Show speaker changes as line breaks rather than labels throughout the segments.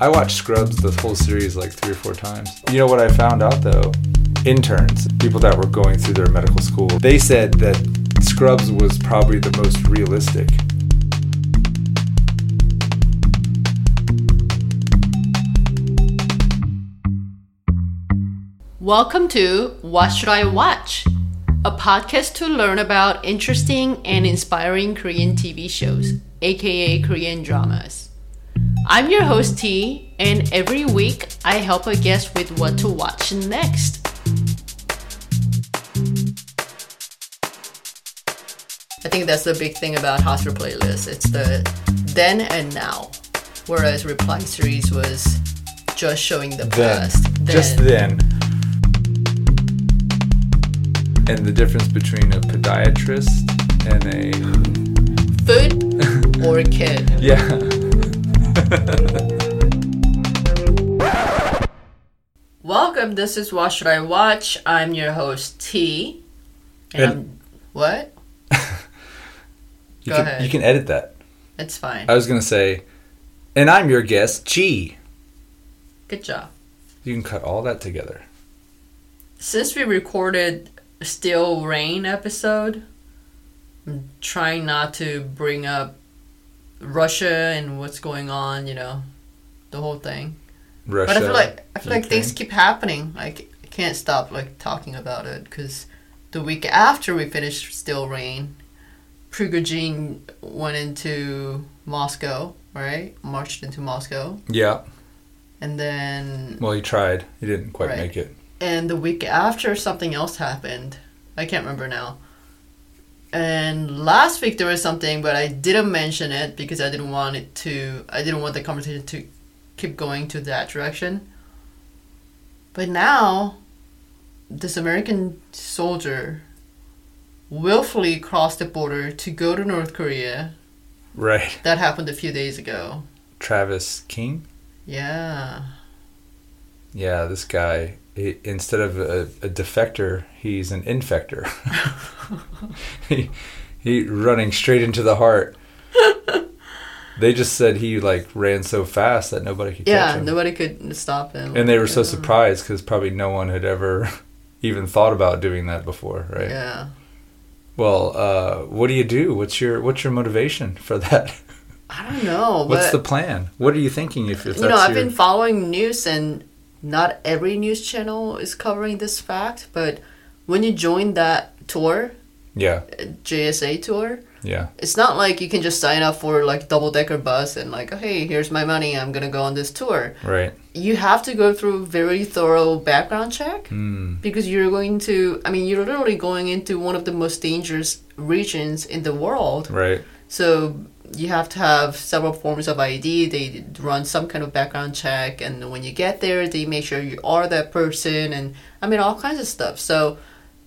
I watched Scrubs the whole series like three or four times. You know what I found out though? Interns, people that were going through their medical school, they said that Scrubs was probably the most realistic.
Welcome to What Should I Watch? A podcast to learn about interesting and inspiring Korean TV shows, aka Korean dramas. I'm your host T, and every week I help a guest with what to watch next. I think that's the big thing about Hospital Playlist. It's the then and now, whereas Reply series was just showing the
Then,
past.
just then. And the difference between a podiatrist and a
food or a kid.
yeah.
Welcome. This is What Should I Watch? I'm your host T. And,
And-
I'm, what?
You
Go
can,
ahead.
You can edit that.
It's fine.
I was gonna say, and I'm your guest, G.
Good job.
You can cut all that together.
Since we recorded Steel Rain episode, I'm trying not to bring up Russia and what's going on. You know, the whole thing.
Russia.
But I feel like I feel like
Ukraine.
things keep happening. Like I can't stop like talking about it because the week after we finished Steel Rain, Prigozhin went into Moscow, right? Marched into Moscow,
Yeah.
and then
Well, he tried. He didn't quite
Right.
make it.
and the week after something else happened. I can't remember now. And last week there was something, but I didn't mention it because I didn't want it to. I didn't want the conversation to keep going to that direction. But now, this American soldier willfully crossed the border to go to North Korea.
Right.
That happened a few days ago.
Travis King.
Yeah.
Yeah, this guy. Instead of a, a defector, he's an infector. he he running straight into the heart. they just said he like ran so fast that nobody could catch
Yeah, nobody could stop him.
and they were so surprised because probably no one had ever even thought about doing that before, right?
Yeah.
Well, uh, what do you do? What's your what's your motivation for that?
I don't know.
What's the plan? What are you thinking if, if
you know, I've
your
been following news, and not every news channel is covering this fact. But when you join that tour,
yeah
JSA tour,
yeah
it's not like you can just sign up for like double decker bus and like, hey, here's my money, I'm gonna go on this tour.
right
You have to go through very thorough background check
mm,
because you're going to. I mean, you're literally going into one of the most dangerous regions in the world.
right
So you have to have several forms of ID. They run some kind of background check, and when you get there, they make sure you are that person, and I mean all kinds of stuff. So,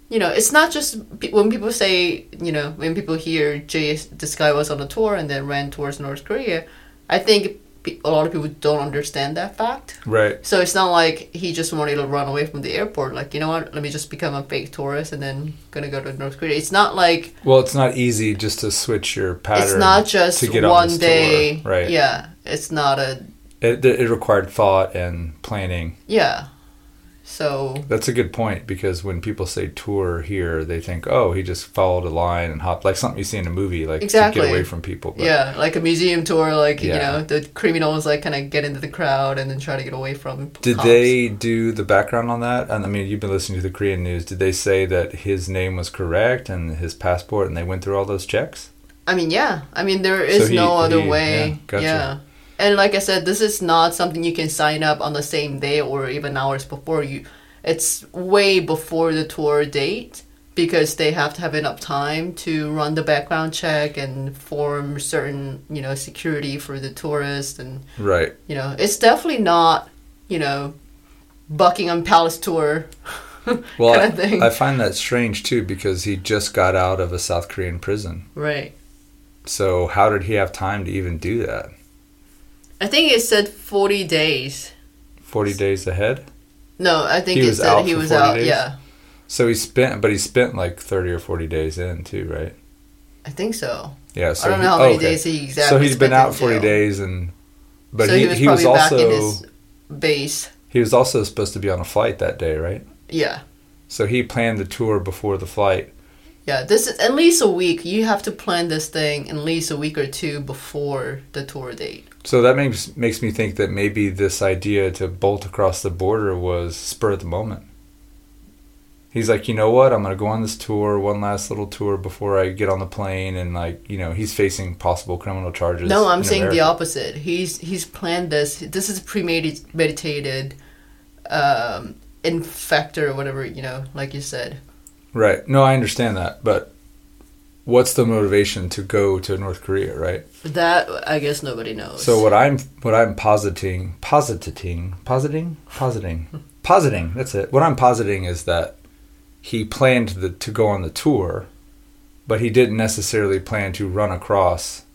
you know, it's not just when people say, you know, when people hear Jay, this guy was on a tour and then ran towards North Korea. I think a lot of people don't understand that fact.
right
So it's not like he just wanted to run away from the airport. Like, you know what? Let me just become a fake tourist and then gonna go to North Korea. It's not like
well it's not easy just to switch your pattern
it's not just
to get on
one
this
day.
tour, right
Yeah. It's not a
it, it required thought and planning
yeah. So
that's a good point because when people say tour here they think oh he just followed a line and hopped like something you see in a movie like to
Exactly.
get away from people but
yeah, like a museum tour, like you know, the criminals like kind of get into the crowd and then try to get away from.
Did
cops.
they do the background on that? And I mean, you've been listening to the Korean news. Did they say that his name was correct and his passport, and they went through all those checks?
I mean, yeah. I mean, there is
he-
no other
he-
way.
yeah, gotcha.
Yeah. And like I said, this is not something you can sign up on the same day or even hours before you. It's way before the tour date because they have to have enough time to run the background check and form certain, you know, security for the tourist and
Right.
you know, it's definitely not, you know, Buckingham Palace tour.
Well,
Kinda thing.
I, I find that strange too because he just got out of a South Korean prison.
Right.
So how did he have time to even do that?
I think it said 40 days.
Forty days ahead.
No, I think
He
it said he was out.
days?
Yeah.
So he spent, but he spent like thirty or forty days in too, right?
I think so.
Yeah. So
I don't
he-
know how many
oh, okay.
days he exactly
So he's been out forty
jail.
days and But
so
he,
he was
he was also
in his base.
he was also supposed to be on a flight that day, right?
Yeah.
So he planned the tour before the flight.
Yeah, this is at least a week. You have to plan this thing at least a week or two before the tour date.
So that makes makes me think that maybe this idea to bolt across the border was spur of the moment. He's like, you know what? I'm gonna go on this tour, one last little tour before I get on the plane, and like, you know, he's facing possible criminal charges.
No, I'm
in
saying the opposite. He's he's planned this. This is premeditated um, infector or whatever you know, like you said.
Right. No, I understand that, but what's the motivation to go to North Korea, right?
That I guess nobody knows.
So what I'm what I'm positing, positing, positing, positing, positing. That's it. What I'm positing is that he planned the, to go on the tour, but he didn't necessarily plan to run across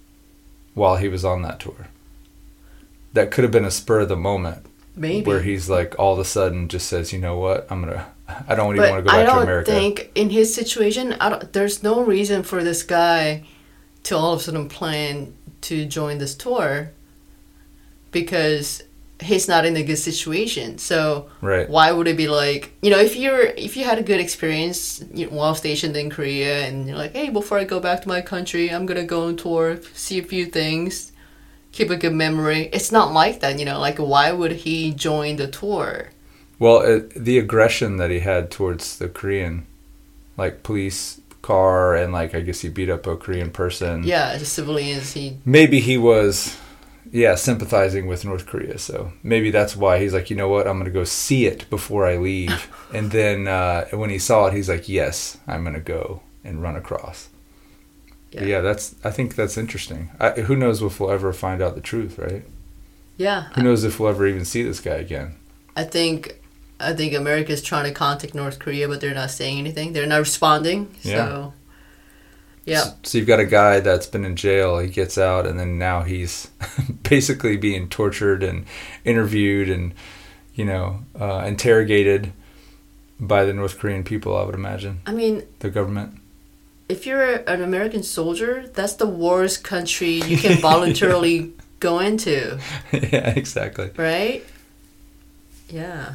while he was on that tour. That could have been a spur of the moment
maybe.
where he's like all of a sudden just says, you know what, I'm gonna, I don't even want to go
I
back to
don't
America.
think in his situation, I don't, there's no reason for this guy to all of a sudden plan to join this tour because he's not in a good situation. So
right.
why would it be like you know if you're if you had a good experience you know, while stationed in Korea and you're like hey before I go back to my country I'm gonna go on tour see a few things keep a good memory it's not like that you know like why would he join the tour
Well, uh, the aggression that he had towards the Korean, like police car, and like I guess he beat up a Korean person.
yeah the civilians he
Maybe he was, yeah, sympathizing with North Korea. So maybe that's why he's like, you know what, I'm gonna go see it before I leave. and then uh, when he saw it, he's like, yes, I'm gonna go and run across.
Yeah.
yeah, that's. I think that's interesting. I, who knows if we'll ever find out the truth, right?
yeah
Who knows if we'll ever even see this guy again?
I think I think America is trying to contact North Korea but they're not saying anything they're not responding so yeah
So, so you've got a guy that's been in jail. He gets out, and then now he's basically being tortured and interviewed and you know uh, interrogated by the North Korean people. I would imagine
I mean
the government.
if you're an American soldier, that's the worst country you can voluntarily go into,
yeah, exactly.
right? Yeah.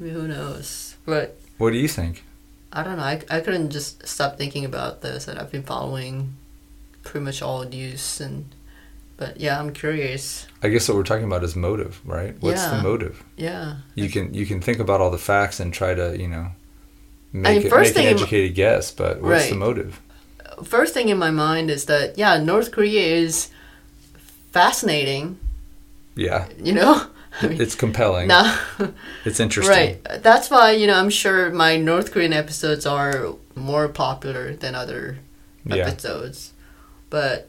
I mean, who knows? But
What do you think?
I don't know. I, I couldn't just stop thinking about this, and I've been following pretty much all news. And but yeah, I'm curious.
I guess what we're talking about is motive, right? What's the motive?
Yeah.
You can you can think about all the facts and try to you know
mean,
make, it, make an
thing in-
educated guess, but what's the
Right.
motive?
First thing in my mind is that yeah, North Korea is fascinating.
Yeah,
You know. I mean,
it's compelling.
nah.
It's interesting.
Right. That's why, you know, I'm sure my North Korean episodes are more popular than other
Yeah.
episodes. But,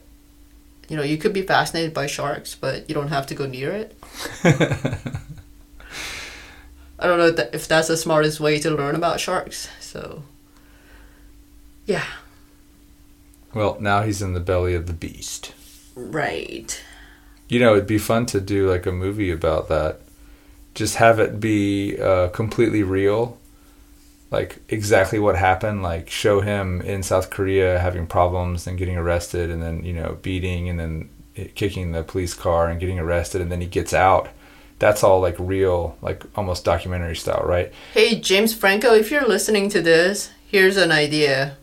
you know, you could be fascinated by sharks, but you don't have to go near it. I don't know if that's the smartest way to learn about sharks. So, yeah.
well, now he's in the belly of the beast.
Right.
You know, it'd be fun to do like a movie about that. Just have it be uh, completely real, like exactly what happened. Like show him in South Korea having problems and getting arrested, and then you know beating and then kicking the police car and getting arrested, and then he gets out. That's all like real, like almost documentary style, right?
Hey, James Franco, if you're listening to this, here's an idea.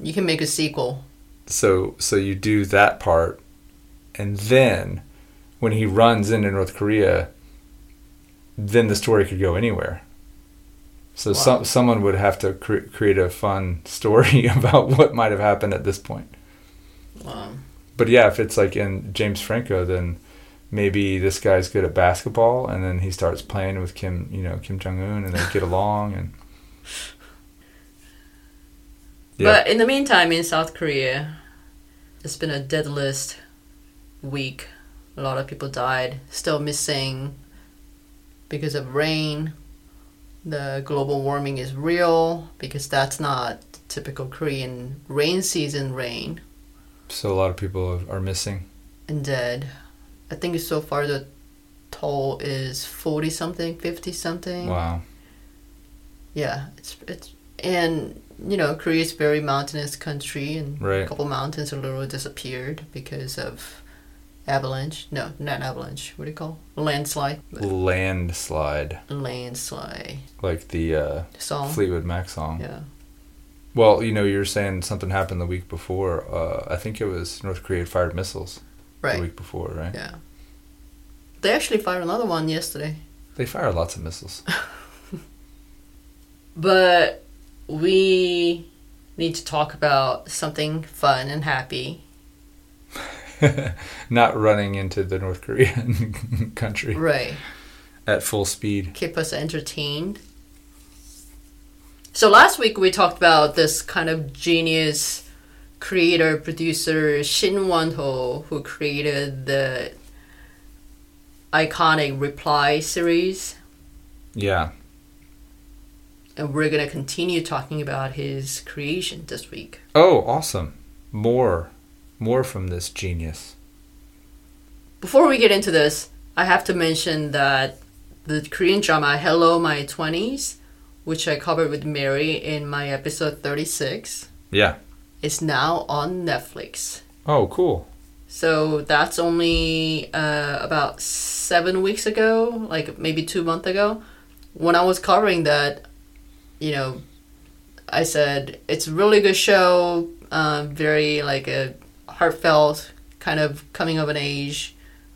You can make a sequel.
So so you do that part, and then when he runs into North Korea, then the story could go anywhere. So
Wow.
some someone would have to cre- create a fun story about what might have happened at this point.
Wow.
But yeah, if it's like in James Franco, then maybe this guy's good at basketball, and then he starts playing with Kim, you know, Kim Jong Un, and they get along, and yeah,
But in the meantime, in South Korea, it's been a dead list week. A lot of people died, still missing because of rain. The global warming is real because that's not typical Korean rain season rain
so a lot of people are missing.
and dead. I think so far the toll is 40 something, 50 something.
Wow.
Yeah, it's it's and you know Korea's very mountainous country, and
Right.
a couple mountains a little disappeared because of avalanche. No, not avalanche. What do you call landslide?
Landslide,
Landslide
like the uh,
song.
Fleetwood Mac song.
Yeah.
Well, you know, you were saying something happened the week before. Uh, I think it was North Korea fired missiles
Right.
the week before, right?
Yeah. They actually fired another one yesterday.
They fire lots of missiles.
But we need to talk about something fun and happy.
Not running into the North Korean country
Right.
at full speed.
Keep us entertained. So last week we talked about this kind of genius creator producer Shin Won-ho who created the iconic Reply series
Yeah.
and we're going to continue talking about his creation this week.
Oh, awesome. More. More from this genius.
Before we get into this, I have to mention that the Korean drama Hello My 20s, which I covered with Mary in my episode 36,
Yeah.
is now on Netflix.
Oh, cool.
So that's only uh, about seven weeks ago, like maybe two months ago. When I was covering that, you know, I said it's a really good show, uh, very like a heartfelt kind of coming of an age,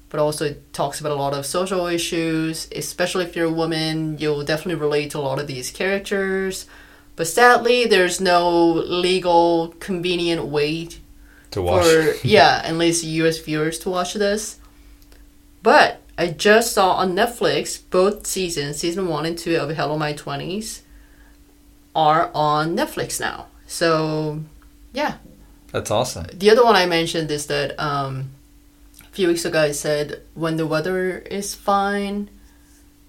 but also it talks about a lot of social issues. Especially if you're a woman, you'll definitely relate to a lot of these characters. But sadly, there's no legal convenient way
To watch.
for yeah, at least US viewers to watch this. But I just saw on Netflix both seasons, season one and two of Hello My Twenties, are on Netflix now. So yeah,
That's awesome.
the other one I mentioned is that um, a few weeks ago I said when the weather is fine,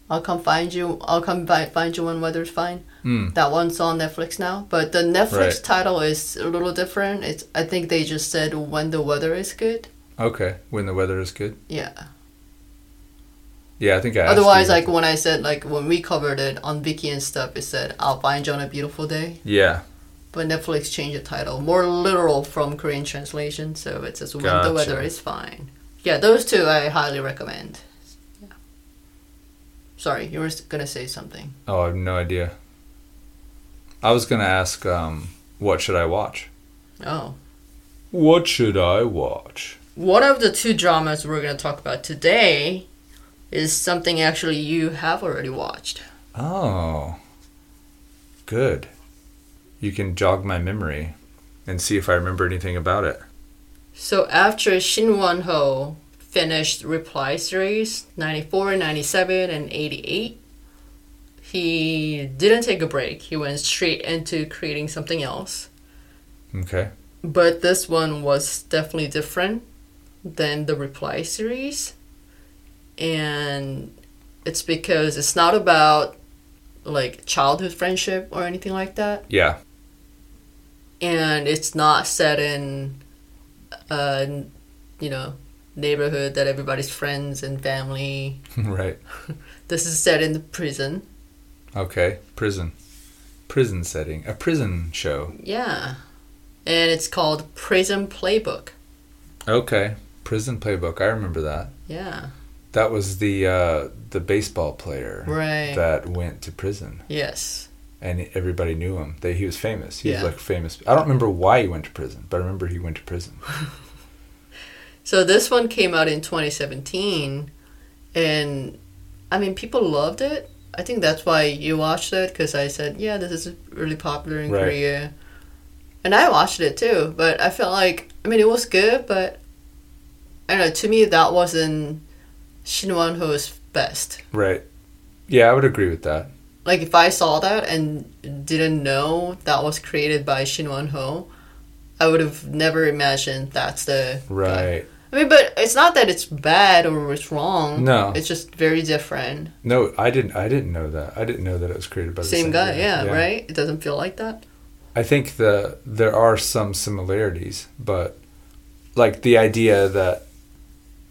I'll come find you. I'll come by, find you when weather's fine.
Mm.
That one's on Netflix now, but the Netflix
Right.
title is a little different. It's I think they just said when the weather is good.
Okay. When the weather is good.
Yeah.
Yeah, I think I asked
Otherwise, like when I said like when we covered it on Viki and stuff, it said I'll find you on a beautiful day.
Yeah.
But Netflix changed the title, more literal from Korean translation, so it says when the weather is fine. Yeah, those two I highly recommend. Yeah. Sorry, you were gonna say something.
Oh, I have no idea. I was gonna ask, um, what should I watch?
Oh.
What should I watch?
One of the two dramas we're going to talk about today is something actually you have already watched.
Oh, good. You can jog my memory and see if I remember anything about it.
So after Shin Won Ho finished Reply series 94, 97, and 88, he didn't take a break. He went straight into creating something else.
Okay.
But this one was definitely different than the Reply series. And it's because it's not about like childhood friendship or anything like that.
Yeah.
And it's not set in a, you know, neighborhood that everybody's friends and family.
right.
This is set in the prison.
Okay. Prison. Prison setting. A prison show.
Yeah. And it's called Prison Playbook.
Okay. Prison playbook. I remember that.
Yeah.
That was the uh, the baseball player
Right.
that went to prison,
Yes.
And everybody knew him. They, he was famous. He
Yeah.
was like famous. I don't remember why he went to prison, but I remember he went to prison.
So this one came out in 2017, and I mean, people loved it. I think that's why you watched it because I said, yeah, this is really popular in
Right.
Korea. And I watched it too, but I felt like, I mean, it was good, but I don't know, to me, that wasn't Shin Won Ho's best.
Right. Yeah, I would agree with that.
Like, if I saw that and didn't know that was created by Shin Won Ho, I would have never imagined that's the guy.
Right.
I mean, but it's not that it's bad or it's wrong.
No.
It's just very different.
No, I didn't. I didn't know that. I didn't know that it was created by the
Same guy, yeah, right? It doesn't feel like that.
I think the there are some similarities, but like the idea that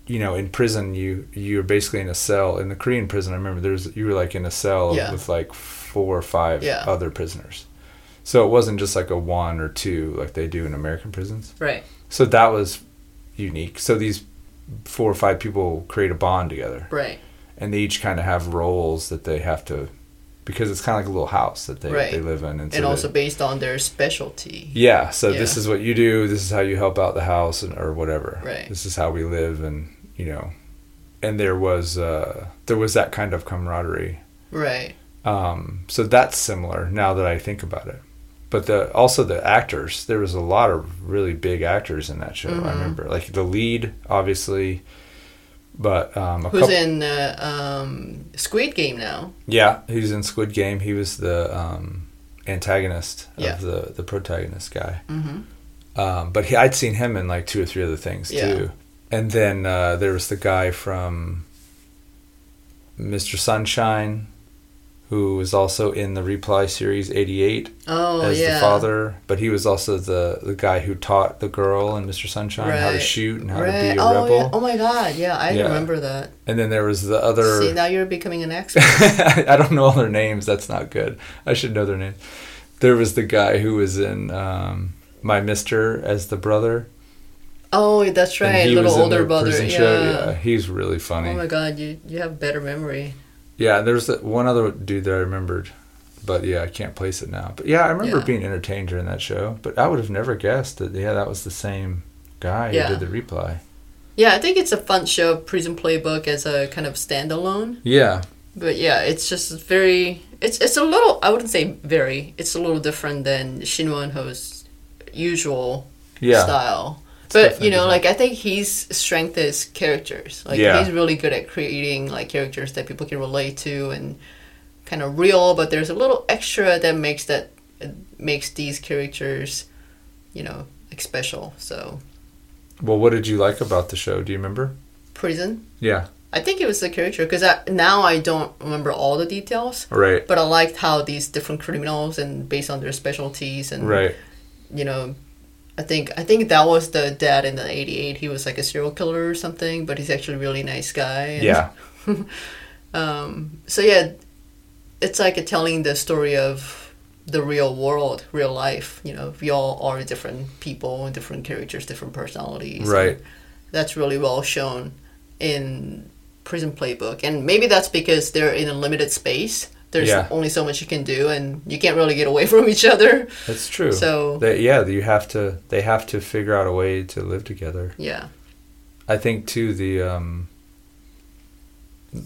you know in prison you you're basically in a cell in the Korean prison. I remember there's you were like in a cell
Yeah.
with like four or five
Yeah.
other prisoners. So it wasn't just like a one or two like they do in American prisons.
Right.
So that was unique. So these four or five people create a bond together,
Right.
and they each kind of have roles that they have to, because it's kind of like a little house that they
Right.
they live in, and, so
And
they-
also based on their specialty.
yeah. So this is what you do. This is how you help out the house, and or whatever.
Right.
This is how we live, and you know, and there was uh, there was that kind of camaraderie.
Right.
Um, so that's similar now that I think about it. But the also the actors, there was a lot of really big actors in that show. I
Mhm.
remember, like the lead, obviously, but um, a
Who's
couple,
in uh, um, Squid Game now?
yeah, he's in Squid Game. He was the um, antagonist
Yeah.
of the the protagonist guy.
Mm-hmm.
Um, but he, I'd seen him in like two or three other things
Yeah.
too. And then uh, there was the guy from Mr. Sunshine, who was also in the Reply series '88
Oh
as
yeah.
the father. But he was also the the guy who taught the girl and Mr. Sunshine how to shoot and how to be a
oh,
rebel.
Yeah. Oh my God! Yeah, I
Yeah.
remember that.
And then there was the other.
See, now you're becoming an expert.
I don't know all their names. That's not good. I should know their names. There was the guy who was in um, My Mister as the brother.
Oh, that's
and
right.
he
Little
was
older
the
brother. Yeah.
Yeah, he's really funny.
Oh my God! You you have better memory.
Yeah, there's one other dude that I remembered, but yeah, I can't place it now. But yeah, I remember
Yeah.
being entertained during that show. But I would have never guessed that. Yeah, that was the same guy
Yeah.
who did the reply.
Yeah, I think it's a fun show, Prison Playbook, as a kind of standalone.
Yeah,
But yeah, it's just very. It's it's a little. I wouldn't say very. It's a little different than Shin Won Ho's usual
yeah,
style. But you know,
different.
like I think his strength is characters. Like
Yeah.
he's really good at creating like characters that people can relate to and kind of real. But there's a little extra that makes that makes these characters, you know, like special. So
Well, what did you like about the show? Do you remember?
prison.
Yeah,
I think it was the character because now I don't remember all the details.
right,
But I liked how these different criminals and based on their specialties and
right.
you know, I think I think that was the dad in the '88. He was like a serial killer or something, but he's actually a really nice guy. and-
Yeah,
Um. So yeah, it's like a telling the story of the real world, real life. You know, we all are different people and different characters, different personalities.
right.
That's really well shown in Prison Playbook, and maybe that's because they're in a limited space. There's
Yeah.
only so much you can do, and you can't really get away from each other.
That's true.
So
They, yeah, you have to. They have to figure out a way to live together.
yeah,
I think too the um,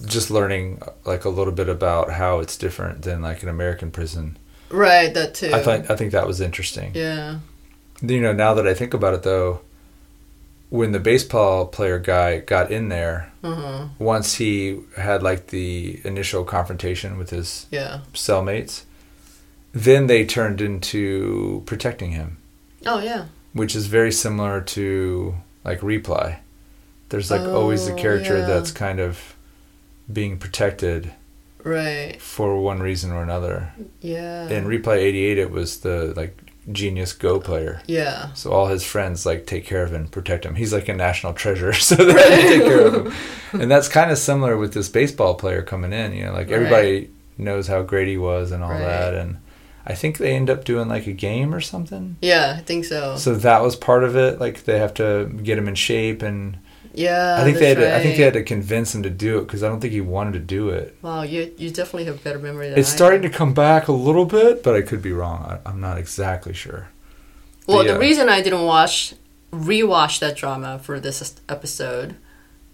just learning like a little bit about how it's different than like an American prison.
right. That too.
I think I think that was interesting.
Yeah.
You know, now that I think about it though, when the baseball player guy got in there,
Uh-huh.
once he had like the initial confrontation with his
Yeah.
cellmates, then they turned into protecting him,
Oh yeah.
which is very similar to like Reply. There's like always a
Oh,
character
yeah.
that's kind of being protected
Right.
for one reason or another.
Yeah.
In Reply 88, it was the like genius Go player.
yeah.
So all his friends like take care of him, protect him. He's like a national treasure, so they take care of him. And that's kind of similar with this baseball player coming in. You know, like everybody knows how great he was and all
Right.
that. And I think they end up doing like a game or something.
Yeah, I think so.
So that was part of it. Like they have to get him in shape, and
yeah.
I think they had
that's
to, I think they had to convince him to do it because I don't think he wanted to do it.
Wow, you you definitely have better memory than
It's
I
starting
do.
to come back a little bit, but I could be wrong. I, I'm not exactly sure.
Well,
yeah.
the reason I didn't watch rewatch that drama for this episode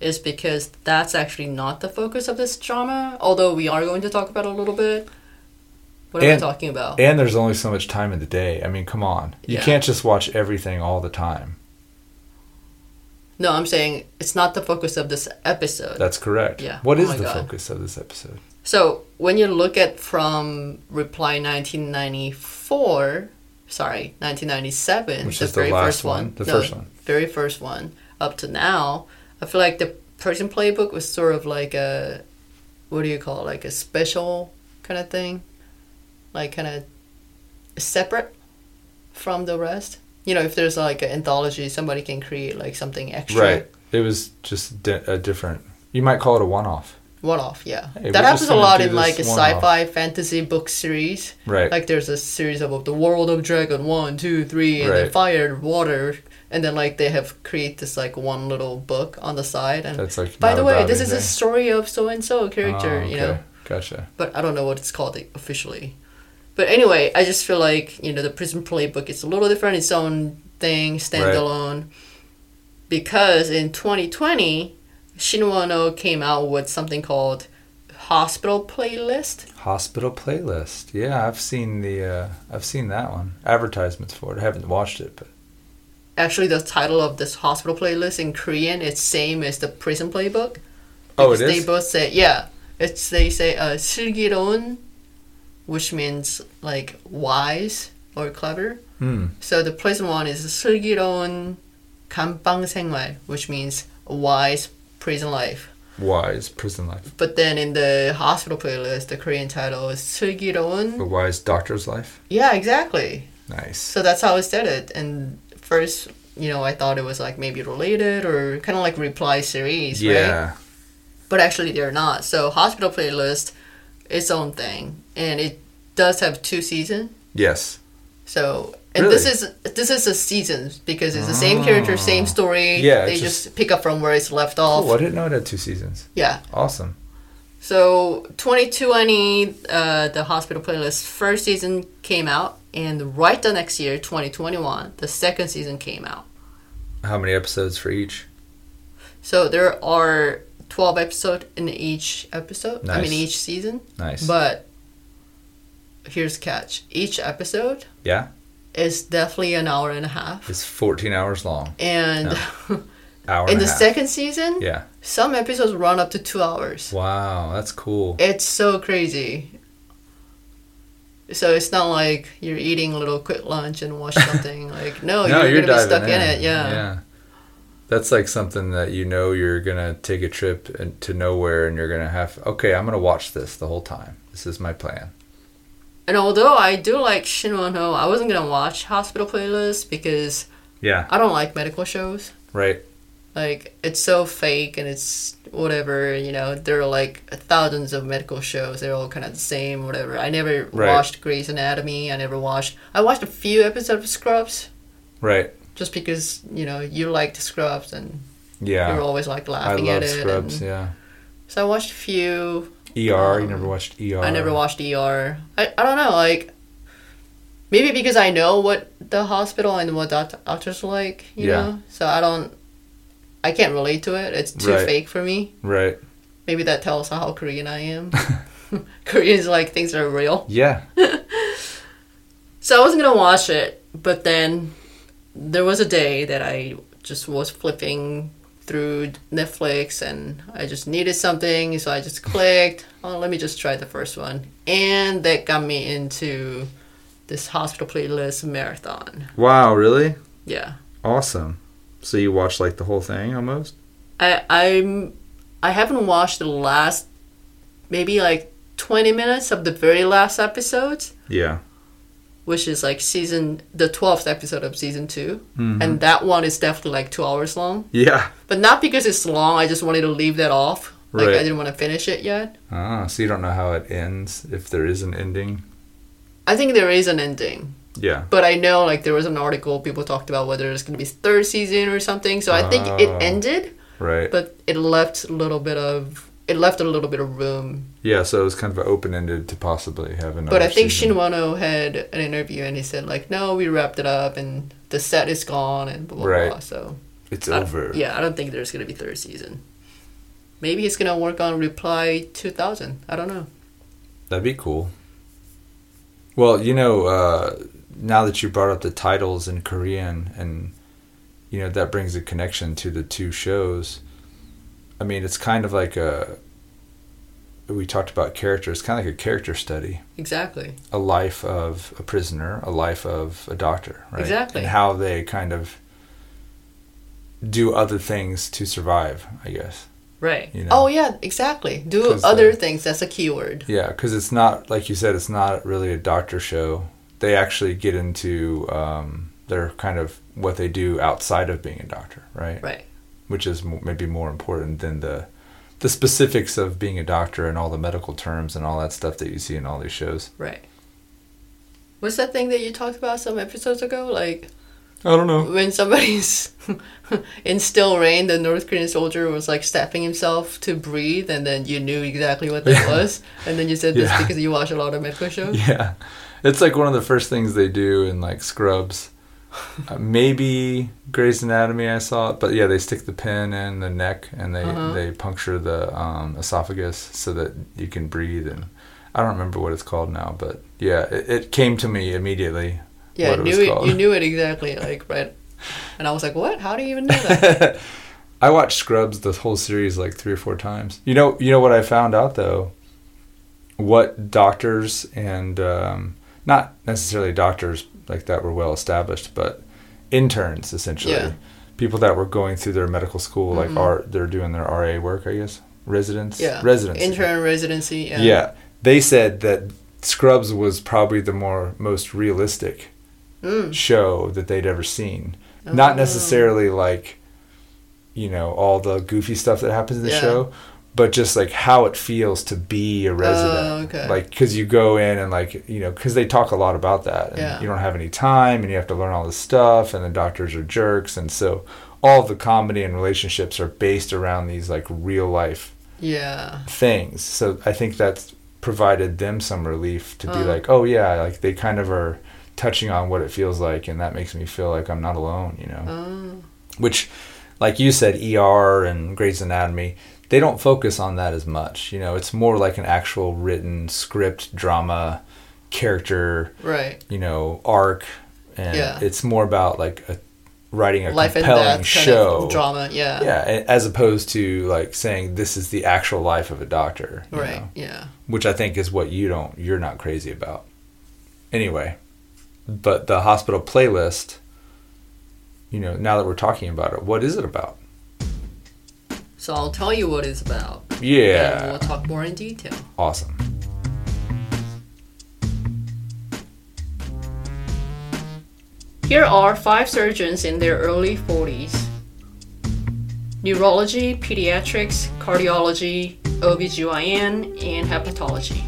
is because that's actually not the focus of this drama. Although we are going to talk about it a little bit. What am
And-
I talking about?
And there's only so much time in the day. I mean, come on. You
Yeah.
can't just watch everything all the time.
No, I'm saying it's not the focus of this episode.
That's correct.
Yeah.
What
Oh
is the
God.
focus of this episode?
So when you look at from Reply 1994, sorry, 1997,
Which
the
is the
very
last
first one,
one, the
no,
first one.
very first one, up to now, I feel like the Prison Playbook was sort of like a, what do you call it, like a special kind of thing, like kind of separate from the rest. You know, if there's like an anthology, somebody can create like something extra.
Right. It was just di- a different. You might call it a one-off.
One off, yeah.
Hey,
that happens a lot in like a
one-off.
sci-fi fantasy book series.
Right.
Like there's a series of the World of Dragon one, two, three, and then
Right.
Fire, Water, and then like they have create this like one little book on the side and
That's like.
by the way
about
this is a story of so and so character
Oh,
you know.
Gotcha.
but I don't know what it's called officially. But anyway, I just feel like you know the prison playbook is a little different, its own thing, standalone. Right. Because in 2020, Shin Won-ho came out with something called hospital playlist.
Hospital playlist. Yeah, I've seen the uh, I've seen that one. Advertisements for it. I haven't watched it, but
actually, the title of this hospital playlist in Korean is same as the prison playbook.
Oh, it
is. They both say yeah. It's they say uh, 슬기로운 which means like wise or clever.
hmm.
So the prison one is 슬기로운 감방 생활, which means a wise prison life.
Wise prison life.
But then in the hospital playlist, the Korean title is
A
슬기로운.
wise doctor's life.
Yeah, exactly.
Nice.
So that's how I said it. And first, you know, I thought it was like maybe related or kind of like reply series, right?
Yeah.
But actually, they're not. So hospital playlist, its own thing, and it does have two seasons.
Yes.
So and this is this is a season because it's the same character, same story.
Yeah,
they just,
just-
pick up from where it's left off.
Oh, I didn't know it had two seasons.
Yeah.
Awesome.
So 2020, uh, the hospital playlist first season came out, and right the next year, 2021, the second season came out.
How many episodes for each?
So there are 12 episodes in each episode. I mean each season.
Nice.
But here's the catch: each episode
yeah.
is definitely an hour and a half,
It's 14 hours long.
and
Hour
in
and
the
a half.
second season,
Yeah.
some episodes run up to two hours.
Wow, that's cool.
It's so crazy. So it's not like you're eating a little quick lunch and watch something. like no,
no,
you're,
you're,
gonna be stuck
in.
in. it. Yeah.
Yeah. That's like something that you know you're gonna take a trip and- to nowhere, and you're gonna have. Okay, I'm gonna watch this the whole time. This is my plan.
And although I do like Shinwon-ho, I wasn't gonna watch Hospital Playlist because
Yeah.
I don't like medical shows.
Right.
Like it's so fake and it's whatever. You know, there are like thousands of medical shows. They're all kind of the same. Whatever. I never
Right.
watched Grey's Anatomy. I never watched. I watched a few episodes of Scrubs
Right.
Just because you know you liked Scrubs and
Yeah.
you were always like
I
laughing
love
at it.
Scrubs. Yeah.
So I watched a few.
ER. you
Um,
never watched ER.
I never watched ER. I, I don't know, like maybe because I know what the hospital and what doc- doctors are like, you
Yeah.
know. So I don't. I can't relate to it. It's too
Right.
fake for me.
Right.
Maybe that tells how Korean I am. Koreans like things that are real.
Yeah.
So I wasn't gonna watch it, but then there was a day that I just was flipping through Netflix and I just needed something, so I just clicked. Oh, let me just try the first one, and that got me into this hospital playlist marathon.
Wow. Really?
Yeah,
Awesome. So you watched like the whole thing almost?
I I'm I haven't watched the last maybe like twenty minutes of the very last episode.
Yeah.
Which is like season the 12th episode of season 2
Mhm.
and that one is definitely like two hours long
Yeah.
but not because it's long i just wanted to leave that off
right.
like i didn't want to finish it yet
Ah, so you don't know how it ends if there is an ending.
i think there is an ending
Yeah.
but i know like there was an article people talked about whether it's going to be third season or something so i think it
Oh.
ended
Right.
but it left a little bit of it left a little bit of room
yeah. So it was kind of open ended to possibly have another.
but i think
season.
Shin Won-ho had an interview and he said like no we wrapped it up and the set is gone and blah blah
Right.
blah so
it's
I-
over.
yeah, I don't think there's gonna be third season. Maybe he's gonna work on Reply 2000. I don't know.
That'd be cool. Well, you know, uh, now that you brought up the titles in Korean, and you know that brings a connection to the two shows. I mean, it's kind of like a. We talked about character. It's kind of like a character study,
Exactly.
a life of a prisoner, a life of a doctor, right?
Exactly.
And how they kind of do other things to survive, I guess.
Right.
You know.
Oh yeah, exactly. Do other
uh,
things. That's a keyword.
Yeah, because it's not like you said. It's not really a doctor show. They actually get into um, their kind of what they do outside of being a doctor, right?
Right.
Which is maybe more important than the the specifics of being a doctor and all the medical terms and all that stuff that you see in all these shows.
Right. What's that thing that you talked about some episodes ago? Like
I don't know.
when somebody's in Steel Rain, the North Korean soldier was like stabbing himself to breathe, and then you knew exactly what that was, and then you said this
Yeah.
because you watch a lot of medical shows.
Yeah, it's like one of the first things they do in like Scrubs. Uh, maybe Grey's Anatomy, I saw it, but yeah, they stick the pin in the neck and they
Uh-huh.
they puncture the um, esophagus so that you can breathe. And I don't remember what it's called now, but yeah, it, it came to me immediately.
Yeah,
it
knew it.
called.
You knew it exactly, like right. And I was like, "What? How do you even know that?"
I watched Scrubs the whole series like three or four times. You know, you know what I found out though. What doctors and um, not necessarily doctors like that were well established, but interns essentially,
Yeah.
people that were going through their medical school, like
Mhm.
are they're doing their RA work, I guess, residents,
yeah,
residents,
intern residency. Yeah.
yeah. They said that Scrubs was probably the more most realistic
Mm.
show that they'd ever seen. Not
Oh.
necessarily like, you know, all the goofy stuff that happens in the
Yeah.
show, but just like how it feels to be a resident.
Oh, okay.
Like, because you go in and like, you know, because they talk a lot about that. And
Yeah.
You don't have any time and you have to learn all this stuff, and the doctors are jerks. And so all the comedy and relationships are based around these like real life
Yeah.
things. So I think that's provided them some relief to be
Uh.
like, oh yeah, like they kind of are touching on what it feels like, and that makes me feel like I'm not alone, you know.
Oh.
Which, like you said, ER and Grey's Anatomy, they don't focus on that as much. You know, it's more like an actual written script, drama, character,
Right.
you know, arc, and
Yeah.
it's more about like a, writing a
Life
compelling
death kind
show.
of drama. Yeah.
Yeah, as opposed to like saying this is the actual life of a doctor, you
Right.
know,
Yeah.
which I think is what you don't, you're not crazy about. Anyway, but the hospital playlist, you know, now that we're talking about it, what is it about?
So I'll tell you what it's about. And
Yeah,
we'll talk more in detail.
awesome.
Here are five surgeons in their early 40s neurology, pediatrics, cardiology, OBGYN, and hepatology.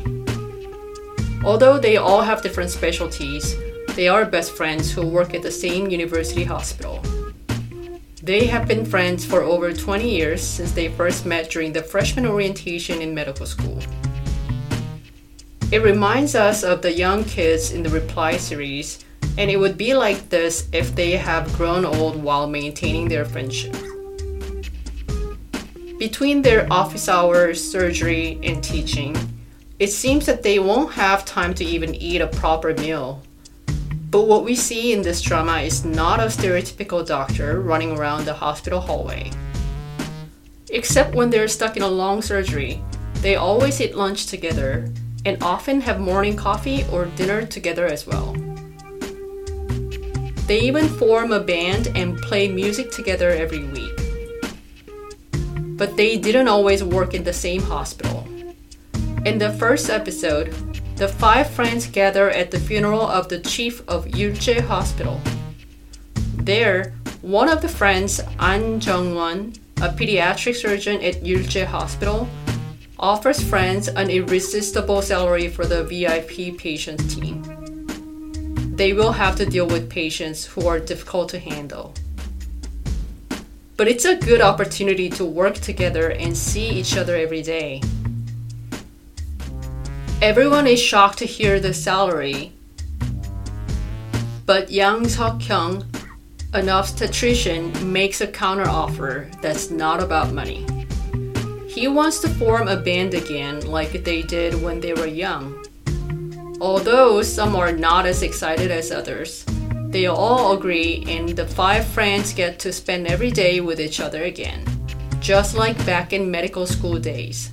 Although they all have different specialties, they are best friends who work at the same university hospital. They have been friends for over 20 years since they first met during the freshman orientation in medical school. It reminds us of the young kids in the Reply series, and it would be like this if they have grown old while maintaining their friendship. Between their office hours, surgery, and teaching, it seems that they won't have time to even eat a proper meal. But what we see in this drama is not a stereotypical doctor running around the hospital hallway. Except when they're stuck in a long surgery, they always eat lunch together and often have morning coffee or dinner together as well. They even form a band and play music together every week. But they didn't always work in the same hospital. In the first episode, the five friends gather at the funeral of the chief of Yulje Hospital. There, one of the friends, An Jung-won, a pediatric surgeon at Yulje Hospital, offers friends an irresistible salary for the VIP patients team. They will have to deal with patients who are difficult to handle. But it's a good opportunity to work together and see each other every day. Everyone is shocked to hear the salary, but Yang Seok Kyung, an obstetrician, makes a counteroffer that's not about money. He wants to form a band again like they did when they were young. Although some are not as excited as others, they all agree and the five friends get to spend every day with each other again, just like back in medical school days.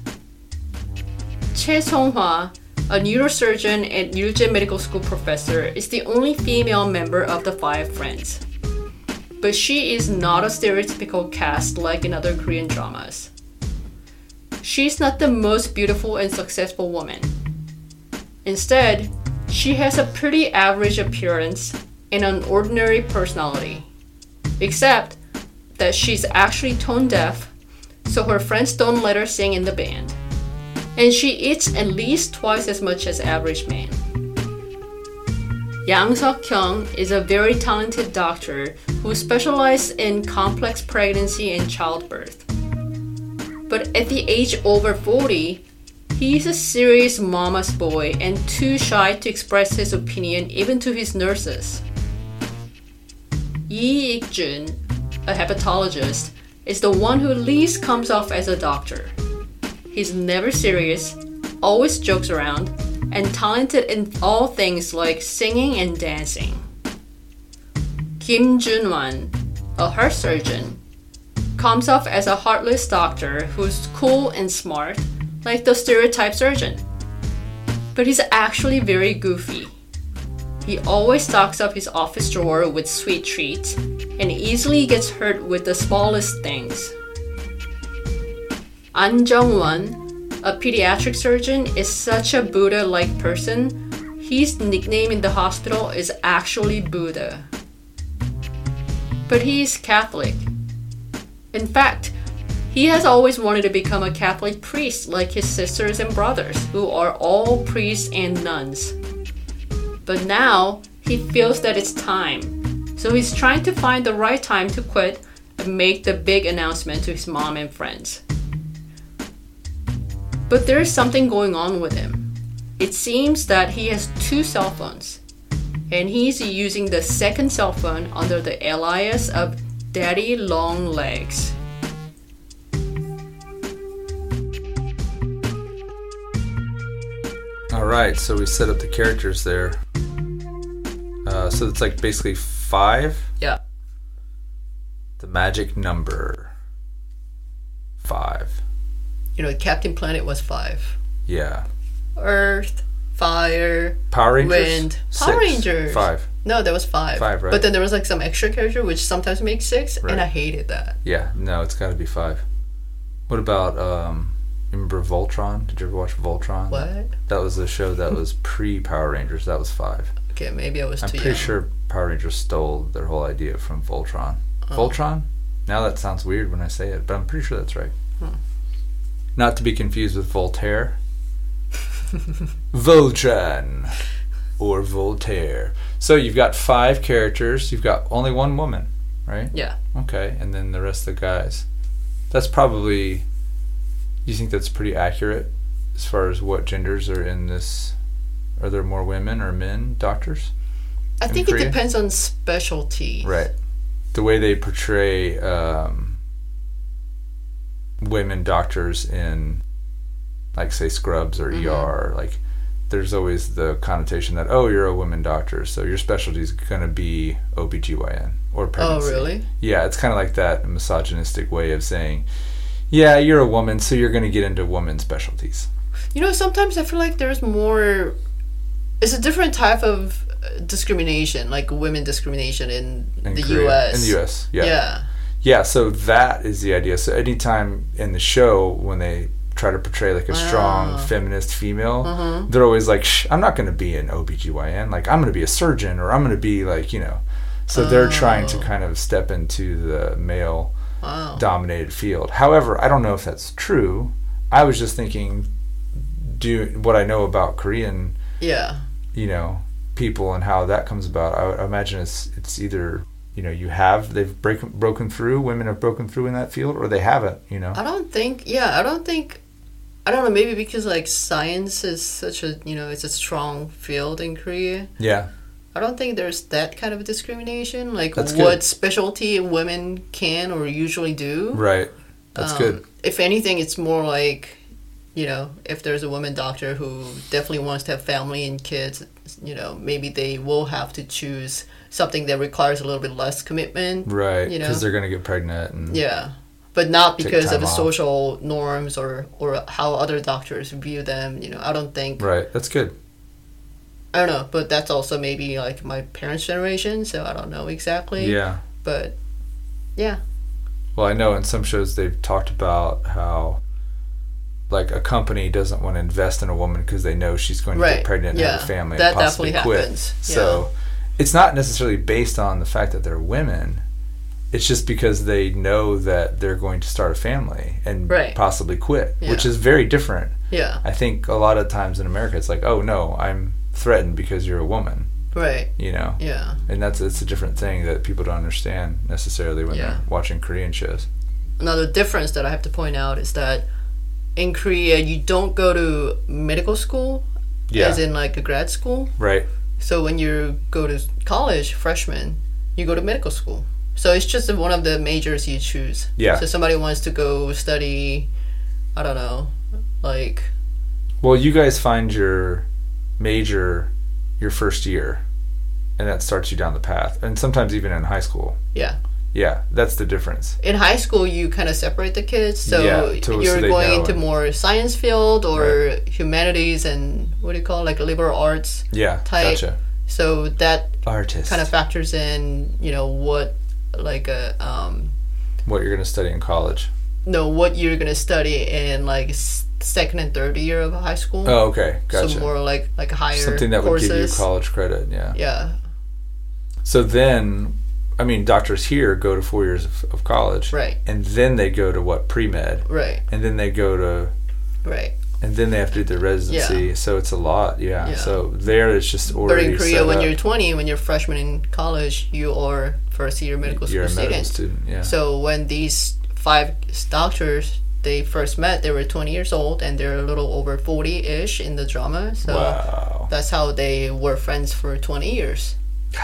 Che Songhwa, a neurosurgeon and Yulje Medical School professor, is the only female member of the five friends. But she is not a stereotypical cast like in other Korean dramas. She's not the most beautiful and successful woman. Instead, she has a pretty average appearance and an ordinary personality. Except that she's actually tone deaf, so her friends don't let her sing in the band. And she eats at least twice as much as average man. Yang Seok Kyung is a very talented doctor who specializes in complex pregnancy and childbirth. But at the age over 40, he's a serious mama's boy and too shy to express his opinion even to his nurses. Yi Ik-jun, a hepatologist, is the one who least comes off as a doctor. He's never serious, always jokes around, and talented in all things like singing and dancing. Kim Jun-wan, a heart surgeon, comes off as a heartless doctor who's cool and smart, like the stereotype surgeon. But he's actually very goofy. He always stocks up his office drawer with sweet treats and easily gets hurt with the smallest things. An Jung-won, a pediatric surgeon, is such a Buddha-like person. His nickname in the hospital is actually Buddha. But he's Catholic. In fact, he has always wanted to become a Catholic priest like his sisters and brothers, who are all priests and nuns. But now he feels that it's time. So he's trying to find the right time to quit and make the big announcement to his mom and friends. But there is something going on with him. It seems that he has two cell phones, and he's using the second cell phone under the alias of Daddy Long Legs.
All right, so we set up the characters there. Uh, so it's like basically five.
Yeah.
The magic number. Five.
You know, Captain Planet was five.
Yeah.
Earth, fire,
Power Rangers.
wind. Power
Six.
Rangers.
Five.
No, there was five.
Five, right.
But then there was like some extra character, which sometimes makes six,
Right.
and I hated that.
Yeah. No, it's got to be five. What about um? Remember Voltron? Did you ever watch Voltron?
What?
That was a show that was pre Power Rangers. That was five.
Okay, maybe I was
I'm pretty
young.
sure Power Rangers stole their whole idea from Voltron.
Oh.
Voltron? Now that sounds weird when I say it, but I'm pretty sure that's right.
Hmm.
Not to be confused with Voltaire. Voltron or Voltaire. So you've got five characters. You've got only one woman, right?
Yeah.
Okay, and then the rest of the guys. That's probably. You think that's pretty accurate as far as what genders are in this? Are there more women or men doctors?
I think
Korea?
it depends on specialty.
Right. The way they portray um, women doctors in, like, say, Scrubs or
Mhm.
ER, like, there's always the connotation that, oh, you're a woman doctor, so your specialty is going to be OBGYN or pregnancy.
Oh, really?
Yeah, it's kind of like that misogynistic way of saying, yeah, you're a woman, so you're going to get into woman specialties.
You know, sometimes I feel like there's more. It's a different type of uh, discrimination, like women discrimination in,
In
the
Korea-
U.S.
In the U.S., yeah.
Yeah.
Yeah, so that is the idea. So anytime in the show when they try to portray like a strong
Ah.
feminist female,
Mhm.
they're always like, I'm not going to be an OBGYN. Like, I'm going to be a surgeon or I'm going to be like, you know. So they're trying to
Oh.
kind of step into the male
Wow.
dominated field. However, I don't know if that's true. I was just thinking, do what I know about Korean,
Yeah.
you know, people and how that comes about. I, would imagine it's it's either you know you have they've break, broken through, women have broken through in that field, or they haven't. You know,
I don't think. Yeah, I don't think. I don't know. Maybe because like science is such a you know it's a strong field in Korea.
yeah,
I don't think there's that kind of discrimination. Like
That's
what
good.
specialty women can or usually do.
right. That's
Um,
good.
If anything, it's more like, you know, if there's a woman doctor who definitely wants to have family and kids, you know, maybe they will have to choose something that requires a little bit less commitment.
Right,
you know.
because they're gonna get pregnant and
Yeah. But not because of the
off.
social norms or, or how other doctors view them. You know, I don't think,
right. That's good.
I don't know, but that's also maybe like my parents' generation, so I don't know exactly.
Yeah.
But yeah.
Well, I know in some shows they've talked about how. Like a company doesn't want to invest in a woman because they know she's going to
Right,
get pregnant and have a family
That
and possibly quit.
happens,
So it's not necessarily based on the fact that they're women. It's just because they know that they're going to start a family and
Right.
possibly quit, which is very different.
Yeah.
I think a lot of times in America, it's like, oh no, I'm threatened because you're a woman.
Right.
You know,
Yeah.
and that's it's a different thing that people don't understand necessarily when
Yeah.
they're watching Korean shows.
Another difference that I have to point out is that in Korea you don't go to medical school
Yeah.
as in like a grad school.
Right.
So when you go to college, freshman, you go to medical school. So it's just one of the majors you choose.
Yeah.
So somebody wants to go study, I don't know, like
Well, you guys find your major your first year, and that starts you down the path, and sometimes even in high school.
yeah.
Yeah, that's the difference.
In high school, you kind of separate the kids. So
Yeah, to-
you're
they
going into more science field or humanities and what do you call it, like liberal arts.
Yeah,
Type.
gotcha.
So that
Artist.
kind of factors in, you know, what like a um,
what you're going to study in college.
no, what you're gonna study in like second and third year of high school.
Oh, okay, gotcha.
So more like like higher
Something that would give you college credit. Yeah.
Yeah,
So then, I mean, doctors here go to four years of, of college,
right,
and then they go to what pre med,
right,
and then they go to,
right.
and then they have to do their residency. So it's a lot. Yeah.
Yeah.
So there, it's just already.
But in Korea, when
up.
you're 20, when you're freshman in college, you are first year medical
you're
school
medical
student.
student. Yeah.
So when these five doctors they first met, they were 20 years old, and they're a little over 40-ish in the drama. So
wow.
that's how they were friends for 20 years.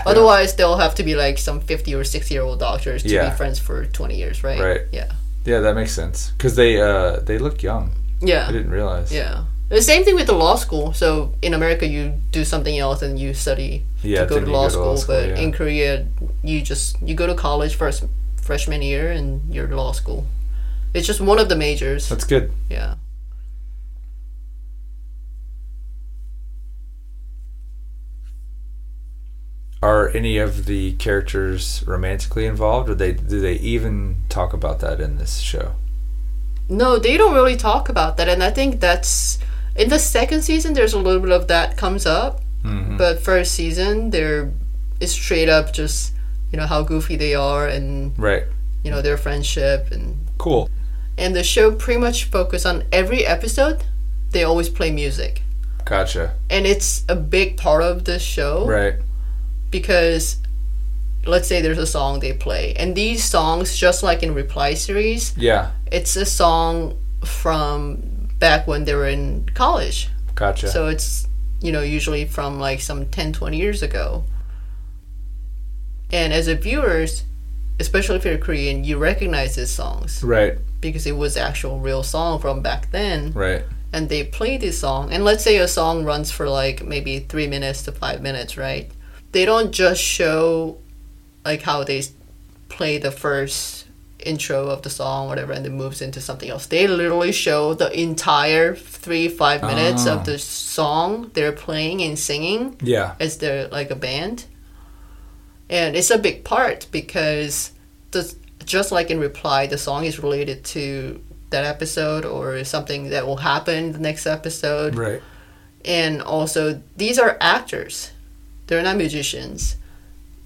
Otherwise, they'll have to be like some 50 or 60 year old doctors to
Yeah.
be friends for 20 years, right?
Right.
Yeah.
Yeah, that makes sense because they uh they look young.
Yeah.
I didn't realize.
Yeah. The same thing with the law school. So in America, you do something else and you study
Yeah,
to go to law
go to
school.
law school,
but
yeah.
in Korea, you just you go to college first freshman year and you're law school. It's just one of the majors.
That's good.
Yeah.
Are any of the characters romantically involved, or they do they even talk about that in this show?
No, they don't really talk about that, and I think that's in the second season. There's a little bit of that comes up,
Mhm.
but first season they're it's straight up just you know how goofy they are and
Right.
you know their friendship and
Cool.
and the show pretty much focus on every episode. They always play music,
Gotcha.
and it's a big part of the show
Right.
Because let's say there's a song they play, and these songs, just like in Reply series,
Yeah.
it's a song from back when they were in college.
Gotcha.
So it's, you know, usually from like some 10, 20 years ago. And as a viewers, especially if you're Korean, you recognize these songs
right.
because it was actual real song from back then.
Right.
And they play this song. And let's say a song runs for like maybe three minutes to five minutes, right? They don't just show like how they play the first intro of the song, whatever, and it moves into something else. They literally show the entire three, five minutes
Ah.
of the song they're playing and singing
Yeah.
as they're like a band. And it's a big part because the, just like in Reply, the song is related to that episode or something that will happen the next episode.
Right.
And also, these are actors, they're not musicians.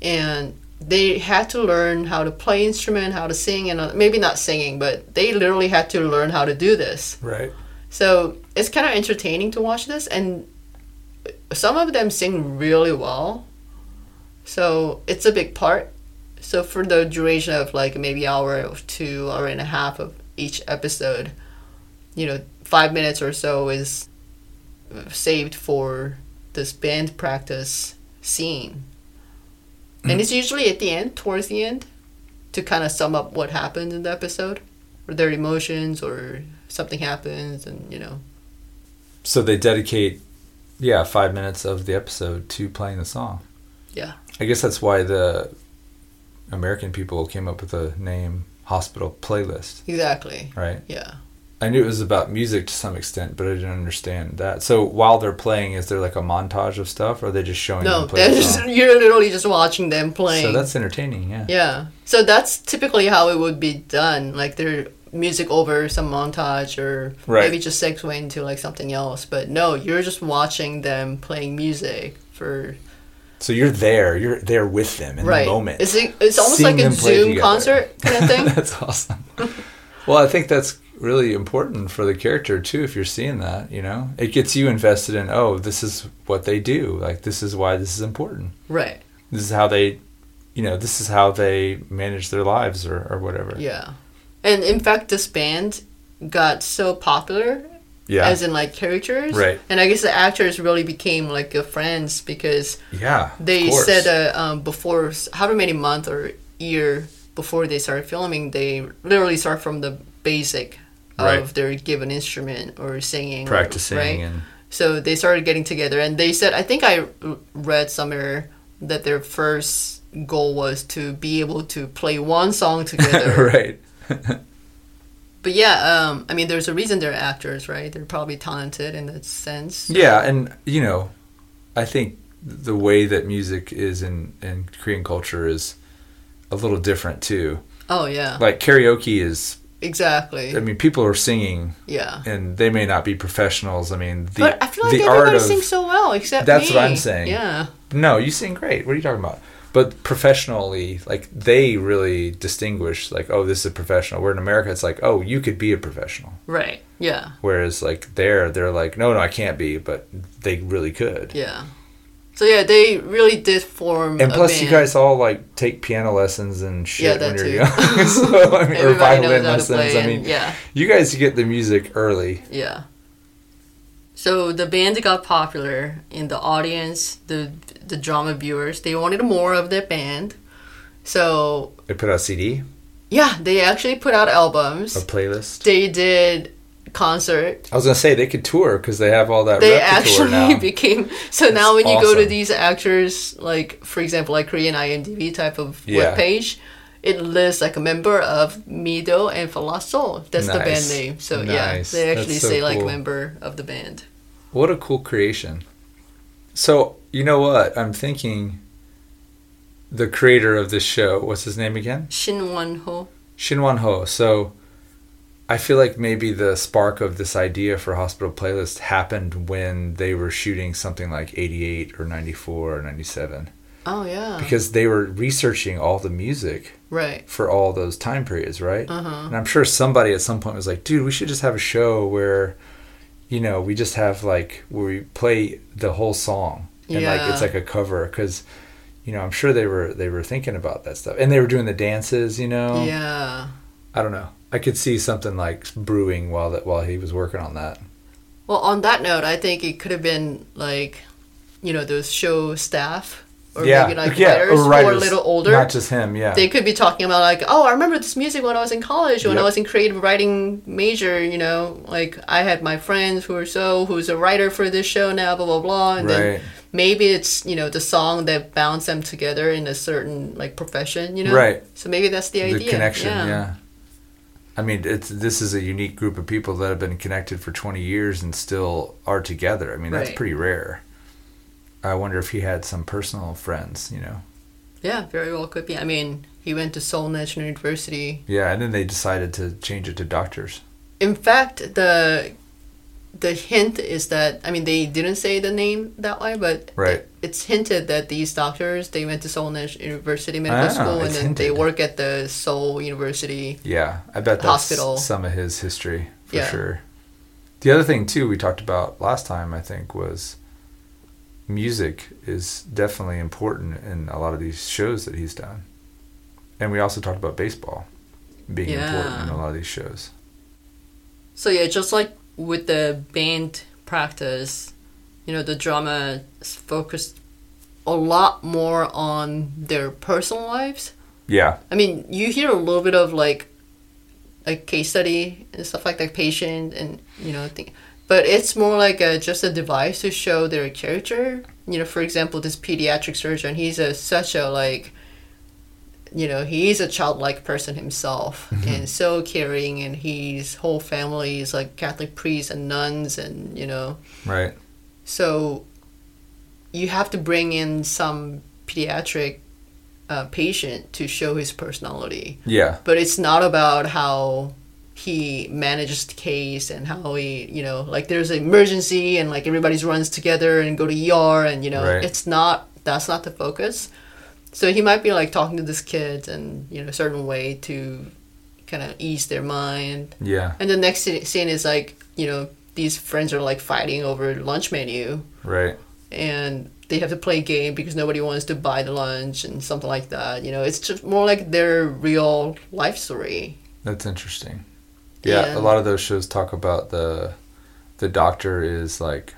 And they had to learn how to play instrument, how to sing, and uh, maybe not singing, but they literally had to learn how to do this.
Right.
So it's kind of entertaining to watch this, and some of them sing really well. So it's a big part. So for the duration of like maybe hour or two, hour and a half of each episode, you know, five minutes or so is saved for this band practice scene. Mm-hmm. And it's usually at the end, towards the end, to kind of sum up what happened in the episode, or their emotions, or something happens, and you know,
So they dedicate, yeah, five minutes of the episode to playing the song.
Yeah.
I guess that's why the American people came up with the name Hospital Playlist,
exactly.
right?
Yeah.
I knew it was about music to some extent, but I didn't understand that. So while they're playing, is there like a montage of stuff, or are they just showing
No,
them play
just, you're literally just watching them playing.
So that's entertaining, yeah.
yeah. So that's typically how it would be done. Like their music over some montage, or
Right.
maybe just segue into like something else. But no, you're just watching them playing music for
So you're there, you're there with them in
right.
the moment.
It's it's almost
Seeing
like a Zoom concert kind of thing.
that's awesome. well, I think that's really important for the character too if you're seeing that you know it gets you invested in oh this is what they do like this is why this is important
Right.
this is how they you know this is how they manage their lives or, or whatever
Yeah. And in fact, this band got so popular,
yeah
as in like characters.
Right.
And I guess the actors really became like good friends because
yeah
they said uh, um, before, however many month or year before they started filming, they literally start from the basic of
Right.
their given instrument or singing. or-
practicing
right?
and
So they started getting together, and they said, I think I read somewhere that their first goal was to be able to play one song together.
right
But yeah, um, I mean, there's a reason they're actors, right? They're probably talented in that sense.
yeah and you know i think the way that music is in in korean culture is a little different too
Oh yeah,
like karaoke is
exactly.
i mean people are singing
Yeah.
and they may not be professionals. I mean, the,
but I feel like
the
everybody
art of
sings so well except
That's
me.
what I'm saying.
Yeah.
no, you sing great. What are you talking about? But professionally, like they really distinguish. Like, oh, this is a professional. Where in America, it's like, oh, you could be a professional.
Right. Yeah.
Whereas like there, they're like, no, no, I can't be, but they really could.
Yeah. So yeah, they really did form.
And plus, you guys all like take piano lessons and shit
Yeah,
when you're
too.
young. so, I mean, or violin
knows how to
lessons. I
and-
mean,
yeah.
you guys get the music early.
Yeah. So the band got popular in the audience, the the drama viewers. They wanted more of their band. So
They put out a CD,
yeah, they actually put out albums.
a playlist.
They did concert.
I was gonna say they could tour because they have all that.
They actually became so now when you go to these actors like for example like Korean IMDb type of
Yeah.
webpage, it lists like a member of Mido and Falasol. That's the band name. So yeah, they actually
so
say like member of the band.
What a cool creation. So, you know what? I'm thinking the creator of this show, what's his name again?
Shin Won Ho.
Shin Won-ho. So, I feel like maybe the spark of this idea for Hospital Playlist happened when they were shooting something like 88 or 94 or 97
Oh yeah.
because they were researching all the music
right.
for all those time periods, right?
Uh-huh.
And I'm sure somebody at some point was like, dude, we should just have a show where, you know, we just have like, where we play the whole song. And like, it's like a cover. Cause, you know, I'm sure they were, they were thinking about that stuff. And they were doing the dances, you know?
Yeah.
I don't know. I could see something like brewing while that, while he was working on that.
Well, on that note, I think it could have been like, you know, those show staff or
yeah.
maybe like
yeah.
writers,
or
who are a little older.
Not just him. Yeah.
they could be talking about like, oh, I remember this music when I was in college, when I was in creative writing major. You know, like I had my friends who are so who's a writer for this show now, blah blah blah, and then maybe it's you know the song that bounds them together in a certain like profession. You know,
Right.
So maybe that's the idea.
the connection yeah. I mean it's this is a unique group of people that have been connected for 20 years and still are together i mean that's
Right.
pretty rare i wonder if he had some personal friends you know
Yeah, very well could be. I mean, he went to Seoul National University.
yeah and then they decided to change it to doctors
In fact, the the hint is that I mean they didn't say the name that way, but
Right.
it- it's hinted that these doctors they went to Seoul National University Medical
Ah,
School and then they work at the Seoul University.
yeah i bet that's
Hospital.
some of his history for
Yeah.
sure the other thing too we talked about last time i think was music is definitely important in a lot of these shows that he's done and we also talked about baseball being important in a lot of these shows
So yeah, just like with the band practice, you know, the drama focused a lot more on their personal lives.
yeah
I mean, you hear a little bit of like a case study and stuff like that, patient and you know, thing, but it's more like a, just a device to show their character. You know, for example, this pediatric surgeon, he's a such a like, you know, he's a childlike person himself and so caring, and his whole family is like Catholic priests and nuns, and you know,
right
so you have to bring in some pediatric uh, patient to show his personality.
yeah
But it's not about how he manages the case and how he, you know, like there's an emergency and like everybody's runs together and go to ER and, you know,
Right.
it's not, that's not the focus. So he might be like talking to this kid and, you know, a certain way to kind of ease their mind.
Yeah.
And the next scene is like, you know, these friends are like fighting over lunch menu
Right.
and they have to play a game because nobody wants to buy the lunch and something like that. You know, it's just more like their real life story.
That's interesting. Yeah, a lot of those shows talk about the the doctor is like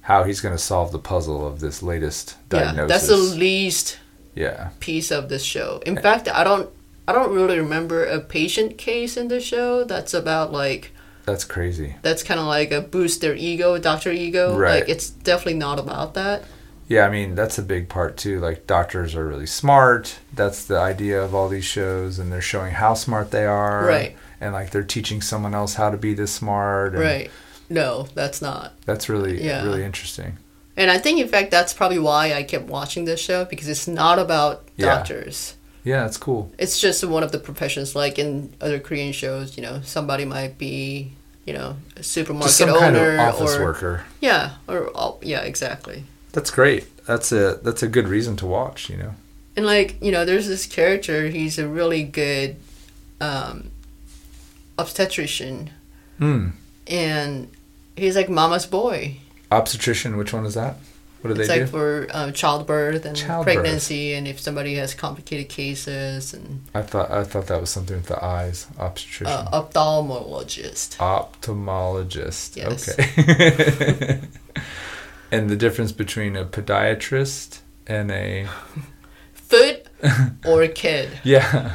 how he's going to solve the puzzle of this latest diagnosis.
Yeah, that's the least
yeah.
piece of this show. In fact, I don't I don't really remember a patient case in the show that's about like
That's crazy.
that's kind of like a boost their ego, doctor ego.
Right.
Like it's definitely not about that.
Yeah, I mean, that's a big part too. Like doctors are really smart. That's the idea of all these shows and they're showing how smart they are.
Right.
And like they're teaching someone else how to be this smart.
Right. No, that's not.
That's really
Yeah.
really interesting.
And I think in fact that's probably why I kept watching this show because it's not about
Yeah.
doctors.
Yeah, it's cool.
It's just one of the professions like in other Korean shows, you know, somebody might be, you know, a supermarket
Just some
owner
kind of office
or
worker.
yeah, or yeah, exactly.
That's great. That's a that's a good reason to watch, you know.
And like, you know, there's this character, he's a really good um obstetrician
Hmm.
and he's like mama's boy.
Obstetrician, which one is that? What do they do?
It's
they
like
do?
for um, childbirth and
Childbirth.
pregnancy, and if somebody has complicated cases, and
I thought I thought that was something with the eyes. Obstetrician.
uh, ophthalmologist.
Ophthalmologist.
Yes.
Okay. and the difference between a podiatrist and a
Foot or a kid.
yeah.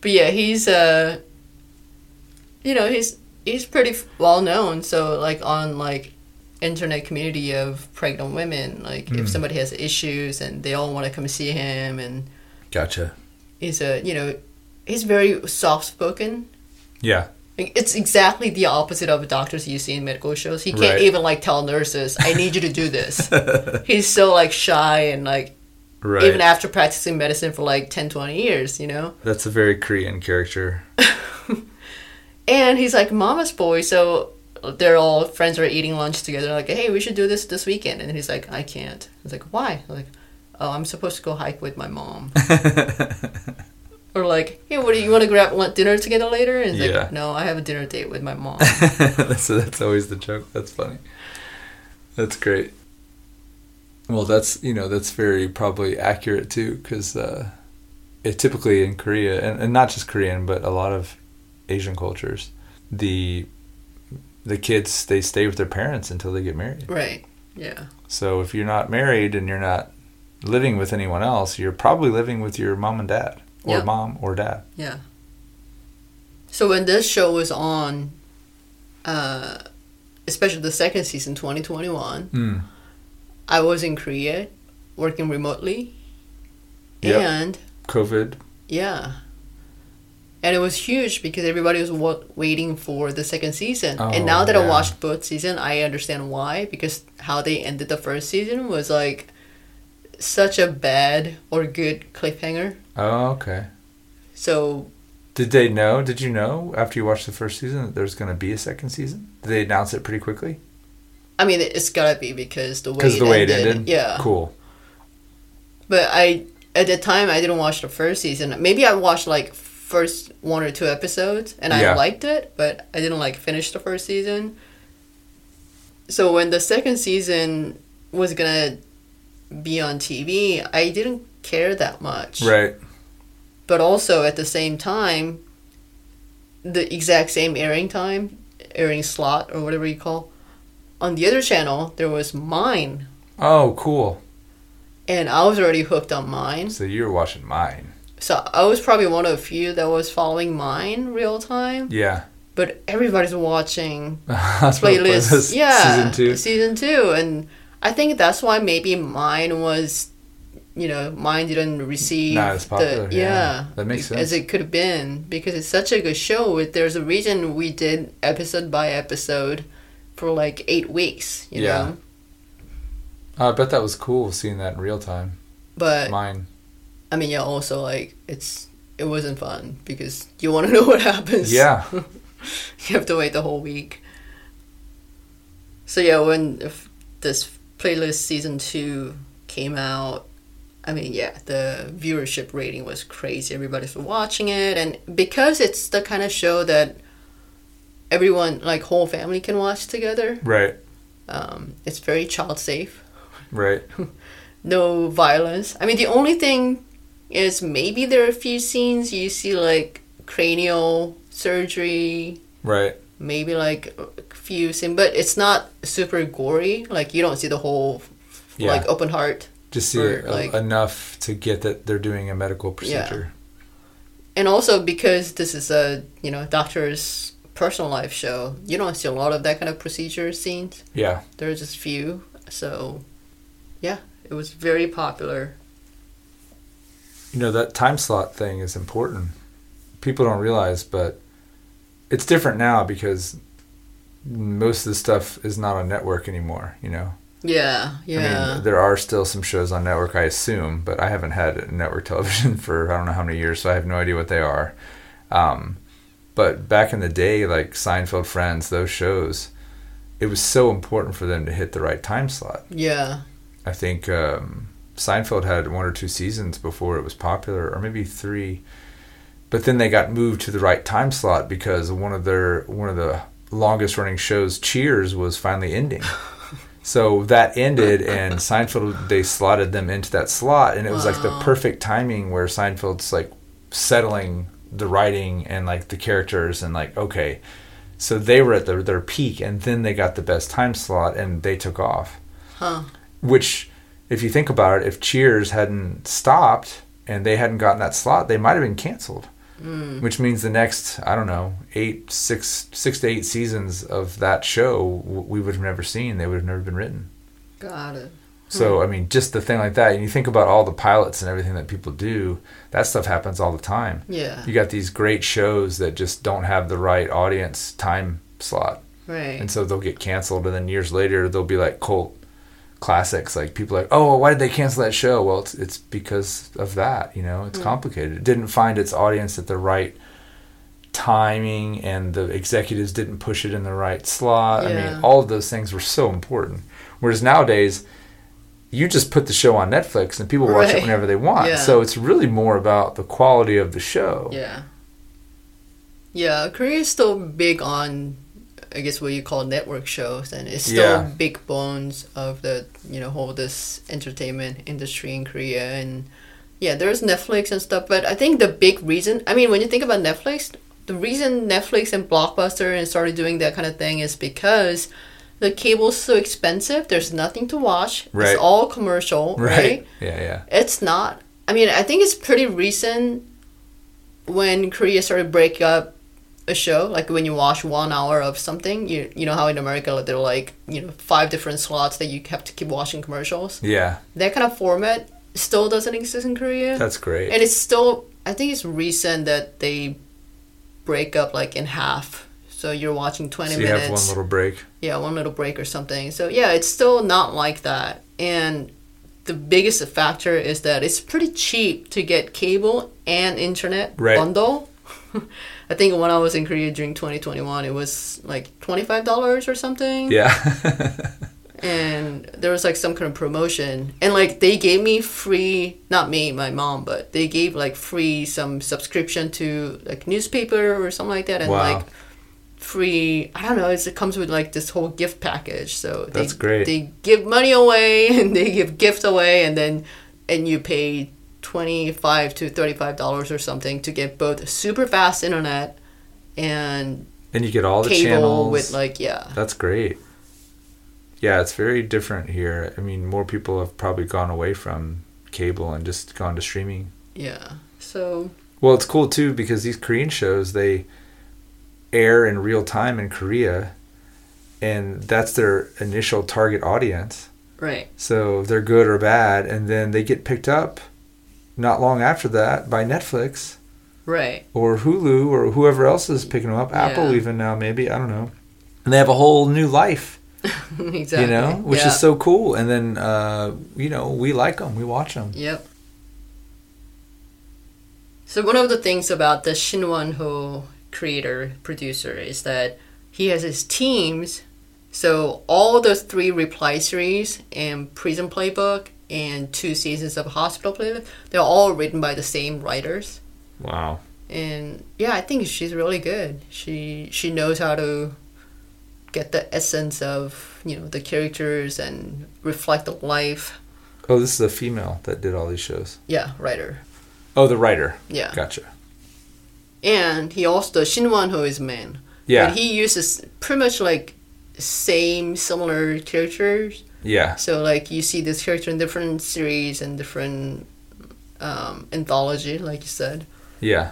But yeah, he's uh, you know, he's he's pretty well known. So like on like internet community of pregnant women, like
Hmm.
if somebody has issues and they all want to come see him, and
Gotcha.
he's a you know, he's very soft spoken.
Yeah.
Like, It's exactly the opposite of doctors you see in medical shows. He can't
Right.
even like tell nurses, "I need you to do this." He's so like shy and like
Right.
even after practicing medicine for like 10, 20 years, you know.
That's a very Korean character.
And he's like mama's boy, so they're all friends are eating lunch together. Like, hey, we should do this this weekend. And he's like, I can't. He's like, why? I'm like, oh, I'm supposed to go hike with my mom. or like, hey, what do you want to grab lunch, dinner together later? And he's
Yeah.
like, no, I have a dinner date with my mom.
that's that's always the joke. That's funny. That's great. Well, that's you know that's very probably accurate too, because uh, it typically in Korea and, and not just Korean, but a lot of Asian cultures, the the kids they stay with their parents until they get married.
right. Yeah.
So if you're not married and you're not living with anyone else, you're probably living with your mom and dad, or
Yep.
mom or dad.
Yeah. So when this show was on, uh, especially the second season, 2021,
Mm.
I was in Korea working remotely.
Yep.
And
COVID.
yeah. And it was huge because everybody was wa- waiting for the second season.
Oh,
and now that I watched both season, I understand why because how they ended the first season was like such a bad or good cliffhanger.
Oh, okay.
So
Did they know? Did you know after you watched the first season that there's going to be a second season? Did they announce it pretty quickly?
I mean, it's gotta be because the way
Because the way
ended.
it ended.
Yeah.
Cool.
But I at the time I didn't watch the first season. Maybe I watched like first one or two episodes and
Yeah.
I liked it, but I didn't like finish the first season. So when the second season was gonna be on TV, I didn't care that much.
Right.
But also at the same time, the exact same airing time, airing slot or whatever you call, on the other channel there was Mine,
Oh, cool.
and I was already hooked on Mine.
So you were watching Mine.
So I was probably one of the few that was following Mine real time,
Yeah.
but everybody's watching playlists.
Playlist
Yeah,
Season two.
season two, and I think that's why maybe Mine was, you know, Mine didn't receive
Not as popular,
The,
yeah.
yeah,
That makes sense.
as it could have been because it's such a good show. It- There's a reason we did episode by episode for like eight weeks. You
Yeah.
know,
I bet that was cool seeing that in real time.
but
Mine.
I mean, yeah, also like it's it wasn't fun because you want to know what happens.
Yeah.
you have to wait the whole week. So yeah, when if this playlist season two came out, I mean, yeah, the viewership rating was crazy. Everybody's watching it, and because it's the kind of show that everyone, like whole family, can watch together.
Right.
Um, it's very child safe.
Right.
No violence. I mean, the only thing is maybe there are a few scenes you see like cranial surgery,
Right.
maybe like a few scenes, but it's not super gory. Like you don't see the whole
Yeah.
like open heart.
Just see
Or,
it, uh,
like-
enough to get that they're doing a medical
Yeah.
procedure.
and also because this is a you know doctor's personal life show you don't see a lot of that kind of procedure scenes
Yeah.
there's just few so yeah it was very popular
You know, that time slot thing is important. People don't realize, but it's different now because most of the stuff is not on network anymore, you know?
yeah
I
yeah
mean, there are still some shows on network, I assume, but I haven't had network television for I don't know how many years, so I have no idea what they are. Um, but back in the day, like Seinfeld, Friends, those shows, it was so important for them to hit the right time slot.
yeah
I think um, Seinfeld had one or two seasons before it was popular, or maybe three. But then they got moved to the right time slot because one of their one of the longest running shows, Cheers, was finally ending. so that ended, and Seinfeld they slotted them into that slot, and it was like the perfect timing where Seinfeld's like settling the writing and like the characters and like okay. So they were at their, their peak, and then they got the best time slot, and they took off
huh
which if you think about it if cheers hadn't stopped and they hadn't gotten that slot they might have been canceled.
Mm.
which means the next i don't know eight six six to eight seasons of that show we would have never seen. They would have never been written.
Got it.
So i mean just the thing like that and you think about all the pilots and everything that people do that stuff happens all the time.
Yeah.
You got these great shows that just don't have the right audience time slot.
Right.
And so they'll get canceled and then years later they'll be like cult classics like people are like oh why did they cancel that show? Well it's, it's because of that you know? It's
Mm.
complicated. It didn't find its audience at the right timing and the executives didn't push it in the right slot. I mean all of those things were so important. Whereas nowadays you just put the show on netflix and people watch it whenever they want.
Yeah.
so it's really more about the quality of the show.
Yeah. Yeah korea is still big on i guess what you call network shows and it's still
Yeah.
big bones of the you know whole this entertainment industry in korea and yeah there's netflix and stuff but i think the big reason i mean when you think about netflix the reason netflix and blockbuster and started doing that kind of thing is because the cable's so expensive there's nothing to watch
Right.
it's all commercial
right
right
yeah yeah
it's not. I mean, I think it's pretty recent when Korea started breaking up a show. Like when you watch one hour of something, you you know how in America they're like you know five different slots that you have to keep watching commercials.
yeah
That kind of format still doesn't exist in Korea,
that's great
and it's still. I think it's recent that they break up like in half. So you're watching twenty
so you
minutes
have one little break
yeah, one little break or something. So yeah, it's still not like that. And the biggest factor is that it's pretty cheap to get cable and internet
Right.
bundle. I think when I was in Korea during 2021, it was like $25 or something.
yeah
And there was like some kind of promotion. And like they gave me free, not me, my mom, but they gave like free some subscription to like newspaper or something like that. And
Wow.
like free, I don't know, it's, it comes with like this whole gift package. So they,
That's great.
They give money away and they give gift away and then, and you pay 25 to $35 or something to get both super fast internet and
and you get all the channels
with like, yeah.
That's great. Yeah, it's very different here. I mean, more people have probably gone away from cable and just gone to streaming.
Yeah. So
Well, it's cool too because these Korean shows they air in real time in Korea and that's their initial target audience.
right.
So they're good or bad and then they get picked up not long after that by Netflix
Right.
or Hulu or whoever else is picking them up. Apple
Yeah.
even now maybe, I don't know. And they have a whole new life.
exactly.
you know, which
Yeah.
is so cool. And then, uh, you know, we like them, we watch them.
Yep. So one of the things about the Shin Won Ho creator producer is that he has his teams. So all those three reply series and Prison Playbook and two seasons of Hospital Playlist. They're all written by the same writers.
Wow.
And yeah, I think she's really good. She she knows how to get the essence of, you know, the characters and reflect the life.
Oh, this is a female that did all these shows.
Yeah, writer.
Oh, the writer.
Yeah.
Gotcha.
And he also Shin Won-ho is man.
Yeah.
But he uses pretty much like same similar characters.
Yeah.
So like you see this character in different series and different um, anthology, like you said.
Yeah.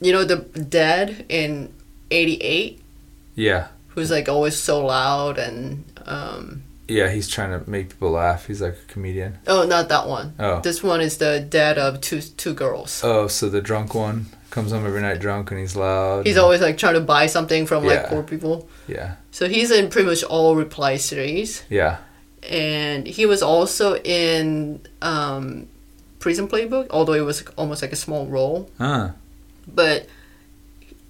You know the dad in '88,
Yeah.
who's like always so loud and um,
Yeah. He's trying to make people laugh. He's like a comedian.
oh, not that one.
Oh.
This one is the dad of two two girls.
Oh, so the drunk one comes home every night drunk and he's loud.
He's always like trying to buy something from like poor people.
Yeah.
So he's in pretty much all reply series.
Yeah.
and he was also in um, Prison Playbook, although it was almost like a small role.
Huh.
But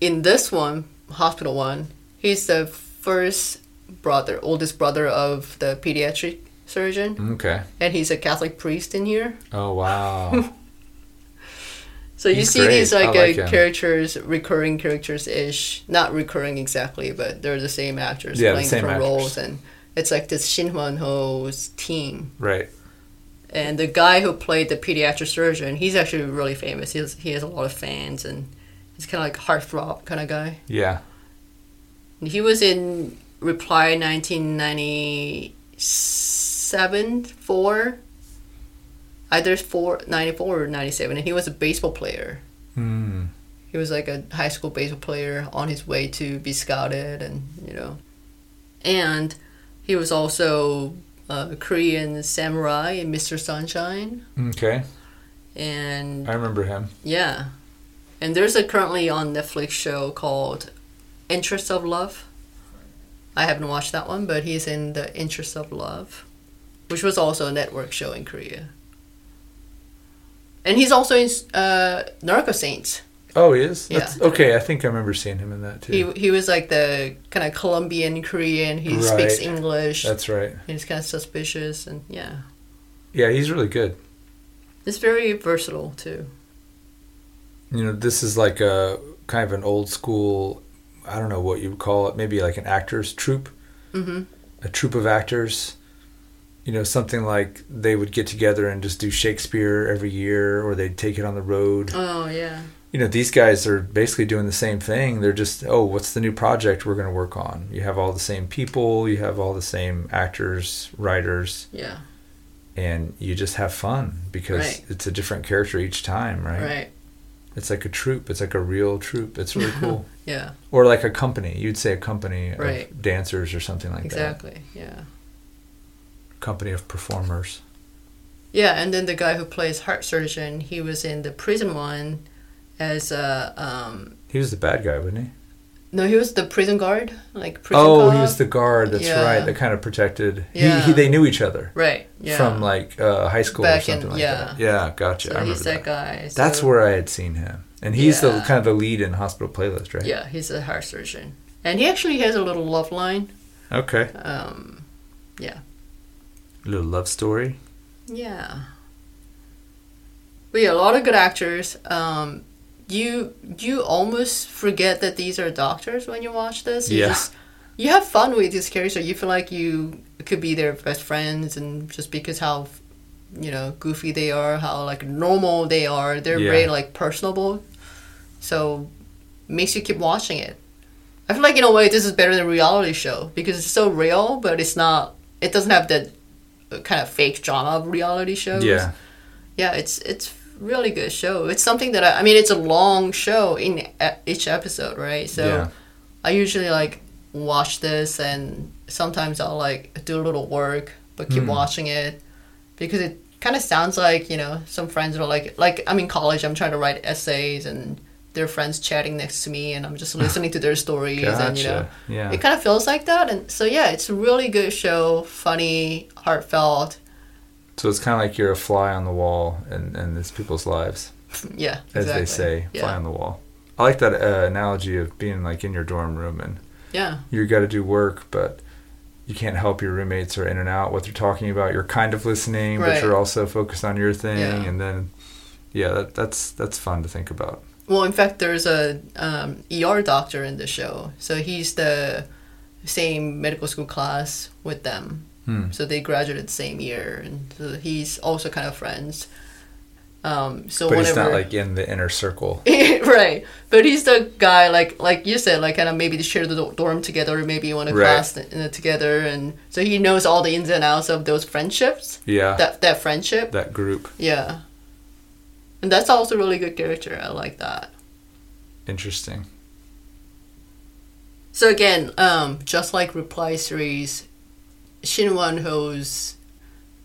in this one, Hospital One, he's the first brother, oldest brother of the pediatric surgeon,
Okay.
and he's a Catholic priest in here.
Oh wow.
So you see these
great. I
like,
like
uh, characters, recurring characters ish, not recurring exactly, but they're the same actors
Yeah, the
playing different
actors.
roles, and it's like this Shin Won-ho's team.
right.
And the guy who played the pediatric surgeon, he's actually really famous. He has, he has a lot of fans, and he's kind of like heartthrob kind of guy.
Yeah.
He was in Reply 1997, 4, either 4, 94 or 97, and he was a baseball player.
Hmm.
He was like a high school baseball player on his way to be scouted, and you know, and he was also a Korean samurai in Mr. Sunshine,
Okay.
and
I remember him.
yeah, and there's a currently on Netflix show called Interest of Love. I haven't watched that one, but he's in the Interest of Love, which was also a network show in Korea. And he's also in uh, Narco Saints.
Oh, he is.
Yeah.
That's, okay, I think I remember seeing him in that too.
He he was like the kind of Colombian Korean. He speaks English.
That's right.
He's kind of suspicious, and yeah,
Yeah, he's really good.
it's very versatile too.
You know, this is like a kind of an old school. I don't know what you would call it. Maybe like an actors troupe.
hmm
a troupe of actors. You know something like they would get together and just do shakespeare every year or they'd take it on the road.
Oh yeah,
you know these guys are basically doing the same thing. They're just oh what's the new project we're going to work on? You have all the same people you have all the same actors writers.
Yeah,
and you just have fun because
Right.
it's a different character each time right?
right,
it's like a troupe. It's like a real troupe. It's really cool
yeah,
or like a company you'd say a company
Right.
of dancers or something like that
exactly, yeah,
company of performers
yeah. And then the guy who plays heart surgeon, he was in the prison one as a um.
He was the bad guy, wasn't he?
No, he was the prison guard, like prison
oh,
cop.
he was the guard. That's
Yeah.
right. That kind of protected.
Yeah.
He, he, they knew each other
right. Yeah,
from like uh, high school
Back
or something
in-
like
yeah.
that. Yeah, gotcha.
so
I remember that.
that guy.
That's where I had seen him, and he's the kind of the lead in Hospital Playlist, right?
Yeah, he's a heart surgeon, and he actually has a little love line.
Okay.
Um, yeah.
A little love story.
Yeah. But yeah, a lot of good actors. Um, you you almost forget that these are doctors when you watch this. You
Yeah.
Just, you have fun with these characters. You feel like you could be their best friends, and just because how you know goofy they are, how like normal they are, they're
Yeah.
very like personable. So makes you keep watching it. I feel like in a way this is better than a reality show because it's so real, but it's not. It doesn't have that uh, kind of fake drama of reality shows.
Yeah.
yeah, it's it's really good show. It's something that I, I mean, it's a long show in each episode, right? So
Yeah.
I usually like watch this, and sometimes I'll like do a little work, but keep
Hmm.
watching it because it kind of sounds like you know some friends are like like I'm in college, I'm trying to write essays and. Their friends chatting next to me, and I'm just listening to their stories, and you know,
Yeah.
it kind of feels like that. And so, yeah, it's a really good show, funny, heartfelt.
So it's kind of like you're a fly on the wall in, in these people's lives,
Yeah,
as
exactly.
they say, fly on the wall. I like that uh, analogy of being like in your dorm room and
Yeah,
you got to do work, but you can't help your roommates are in and out what they're talking about. You're kind of listening, but you're also focused on your thing,
Yeah.
and then yeah, that, that's that's fun to think about.
Well, in fact, there's a um, ER doctor in the show, so he's the same medical school class with them.
Hmm.
So they graduated the same year, and so he's also kind of friends. Um, so
But
whenever,
he's not like in the inner circle.
right, but he's the guy like like you said, like kind of maybe they share the dorm together, or maybe one a
Right.
class in it together, and so he knows all the ins and outs of those friendships.
Yeah, that,
That friendship, that
group.
yeah, and that's also a really good character. I like that.
Interesting.
So again, um, just like Reply series, Shin Won-ho's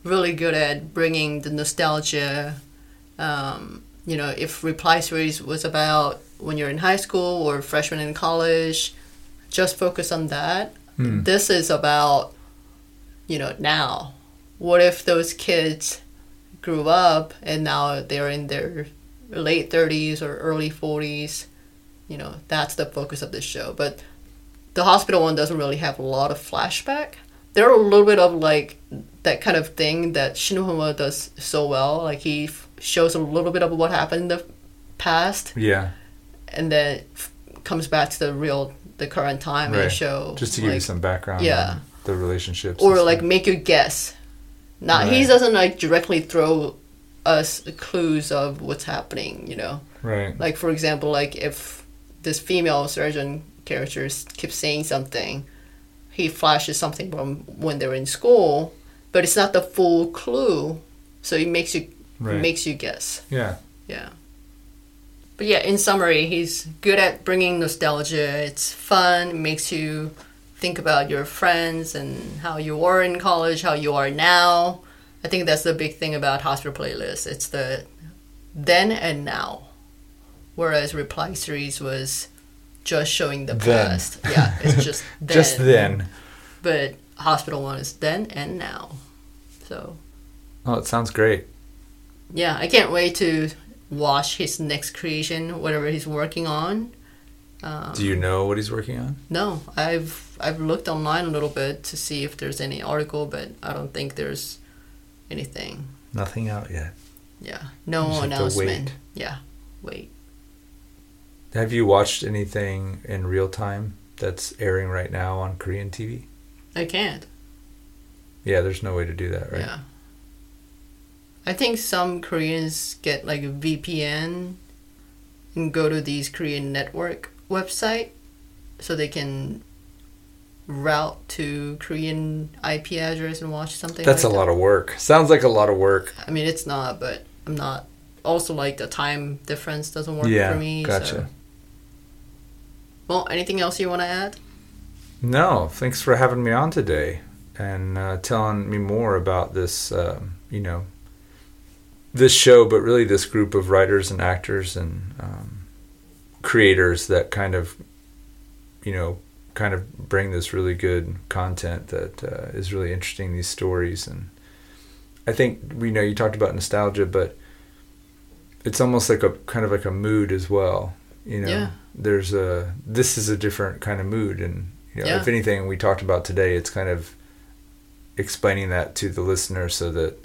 really good at bringing the nostalgia. Um, you know, if Reply series was about when you're in high school or freshman in college, just focus on that.
Hmm.
This is about, you know, now. What if those kids grew up and now they're in their late 30s or early 40s? You know, that's the focus of this show. But the hospital one doesn't really have a lot of flashback. There are a little bit of like that kind of thing that Shinohama does so well. Like he f- shows a little bit of what happened in the past,
Yeah,
and then f- comes back to the real, the current time and
Right.
show.
just to give you some background.
yeah.
on the relationships.
or like make you guess. Not he doesn't like directly throw us clues of what's happening. You know,
right.
like for example, like if this female surgeon character keeps saying something, he flashes something from when they're in school, but it's not the full clue, so it makes you
Right.
makes you guess.
yeah,
Yeah. But yeah, in summary, he's good at bringing nostalgia. It's fun, makes you think about your friends and how you were in college, how you are now. I think that's the big thing about Hospital Playlist. It's the then and now. Whereas Reply Series was just showing the
Then.
past. Yeah, it's just then.
just then.
But Hospital One is then and now. So
Oh, it sounds great.
yeah, I can't wait to watch his next creation, whatever he's working on. Um,
Do you know what he's working on?
No, I've I've looked online a little bit to see if there's any article, but I don't think there's anything.
Nothing out yet.
Yeah, no
just
announcement.
wait.
Yeah, wait.
Have you watched anything in real time that's airing right now on Korean TV?
I can't.
Yeah, there's no way to do that, right?
Yeah. I think some Koreans get like a VPN and go to these Korean network website so they can route to Korean IP address and watch something.
That's
like
a
that.
lot of work. Sounds like a lot of work.
I mean, it's not, but I'm not. Also, like the time difference doesn't work
Yeah,
for me.
gotcha.
So. Well, anything else you want to add?
No, thanks for having me on today and uh, telling me more about this, um, you know, this show, but really this group of writers and actors and um, creators that kind of, you know, kind of bring this really good content that uh, is really interesting. These stories, and I think we know you talked about nostalgia, but it's almost like a kind of like a mood as well. You know,
Yeah.
there's a this is a different kind of mood, and you know,
Yeah.
if anything we talked about today, it's kind of explaining that to the listener so that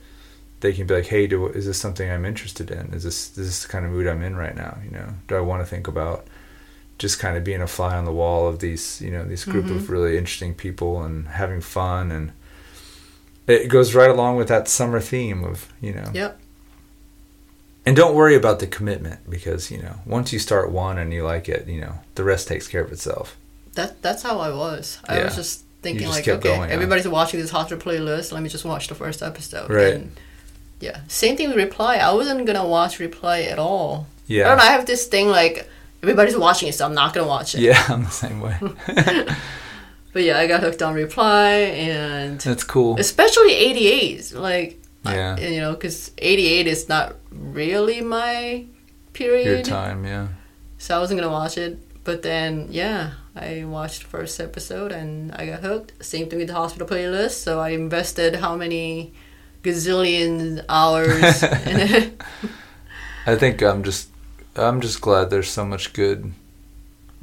they can be like, hey, do, is this something I'm interested in? Is this is this the kind of mood I'm in right now? You know, do I want to think about just kind of being a fly on the wall of these, you know, this group
Mhm.
of really interesting people and having fun and it goes right along with that summer theme of, you know.
Yep.
And don't worry about the commitment because, you know, once you start one and you like it, you know, the rest takes care of itself.
That that's how I was. I was just thinking
just
like, okay,
going, huh?
everybody's watching this Hospital Playlist. Let me just watch the first episode.
Right.
And yeah. Same thing with Reply. I wasn't gonna watch Reply at all.
Yeah.
I don't know. I have this thing like everybody's watching it, so I'm not gonna watch it.
Yeah, I'm the same way.
But yeah, I got hooked on Reply and
That's cool.
especially 88. Like, I-
Yeah.
you know, because 88 is not really my period.
Your time, yeah.
So I wasn't gonna watch it, but then yeah, I watched the first episode and I got hooked. Same thing with the hospital playlist. So I invested how many gazillion hours in it.
I think I'm just I'm just glad there's so much good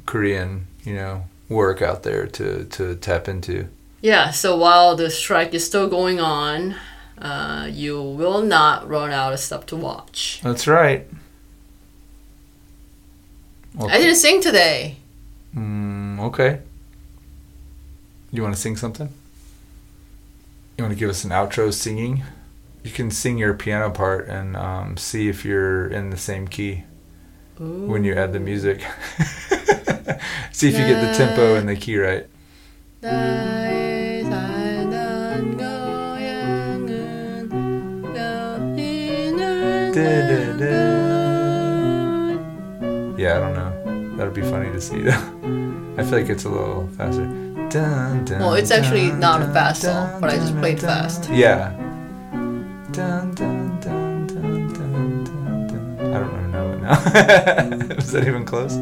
Korean, you know, work out there to to tap into.
Yeah, so while the strike is still going on, uh, you will not run out of stuff to watch.
That's right. Well,
I didn't sing today.
Mm, okay. You want to sing something? You want to give us an outro singing? You can sing your piano part and um, see if you're in the same key Ooh. when you add the music. See if you get the tempo and the key right. Yeah, I don't know. That'd be funny to see though. I feel like it's a little faster.
well, it's actually not a fast song, but I just played fast.
Yeah. I don't know now. Was that even close?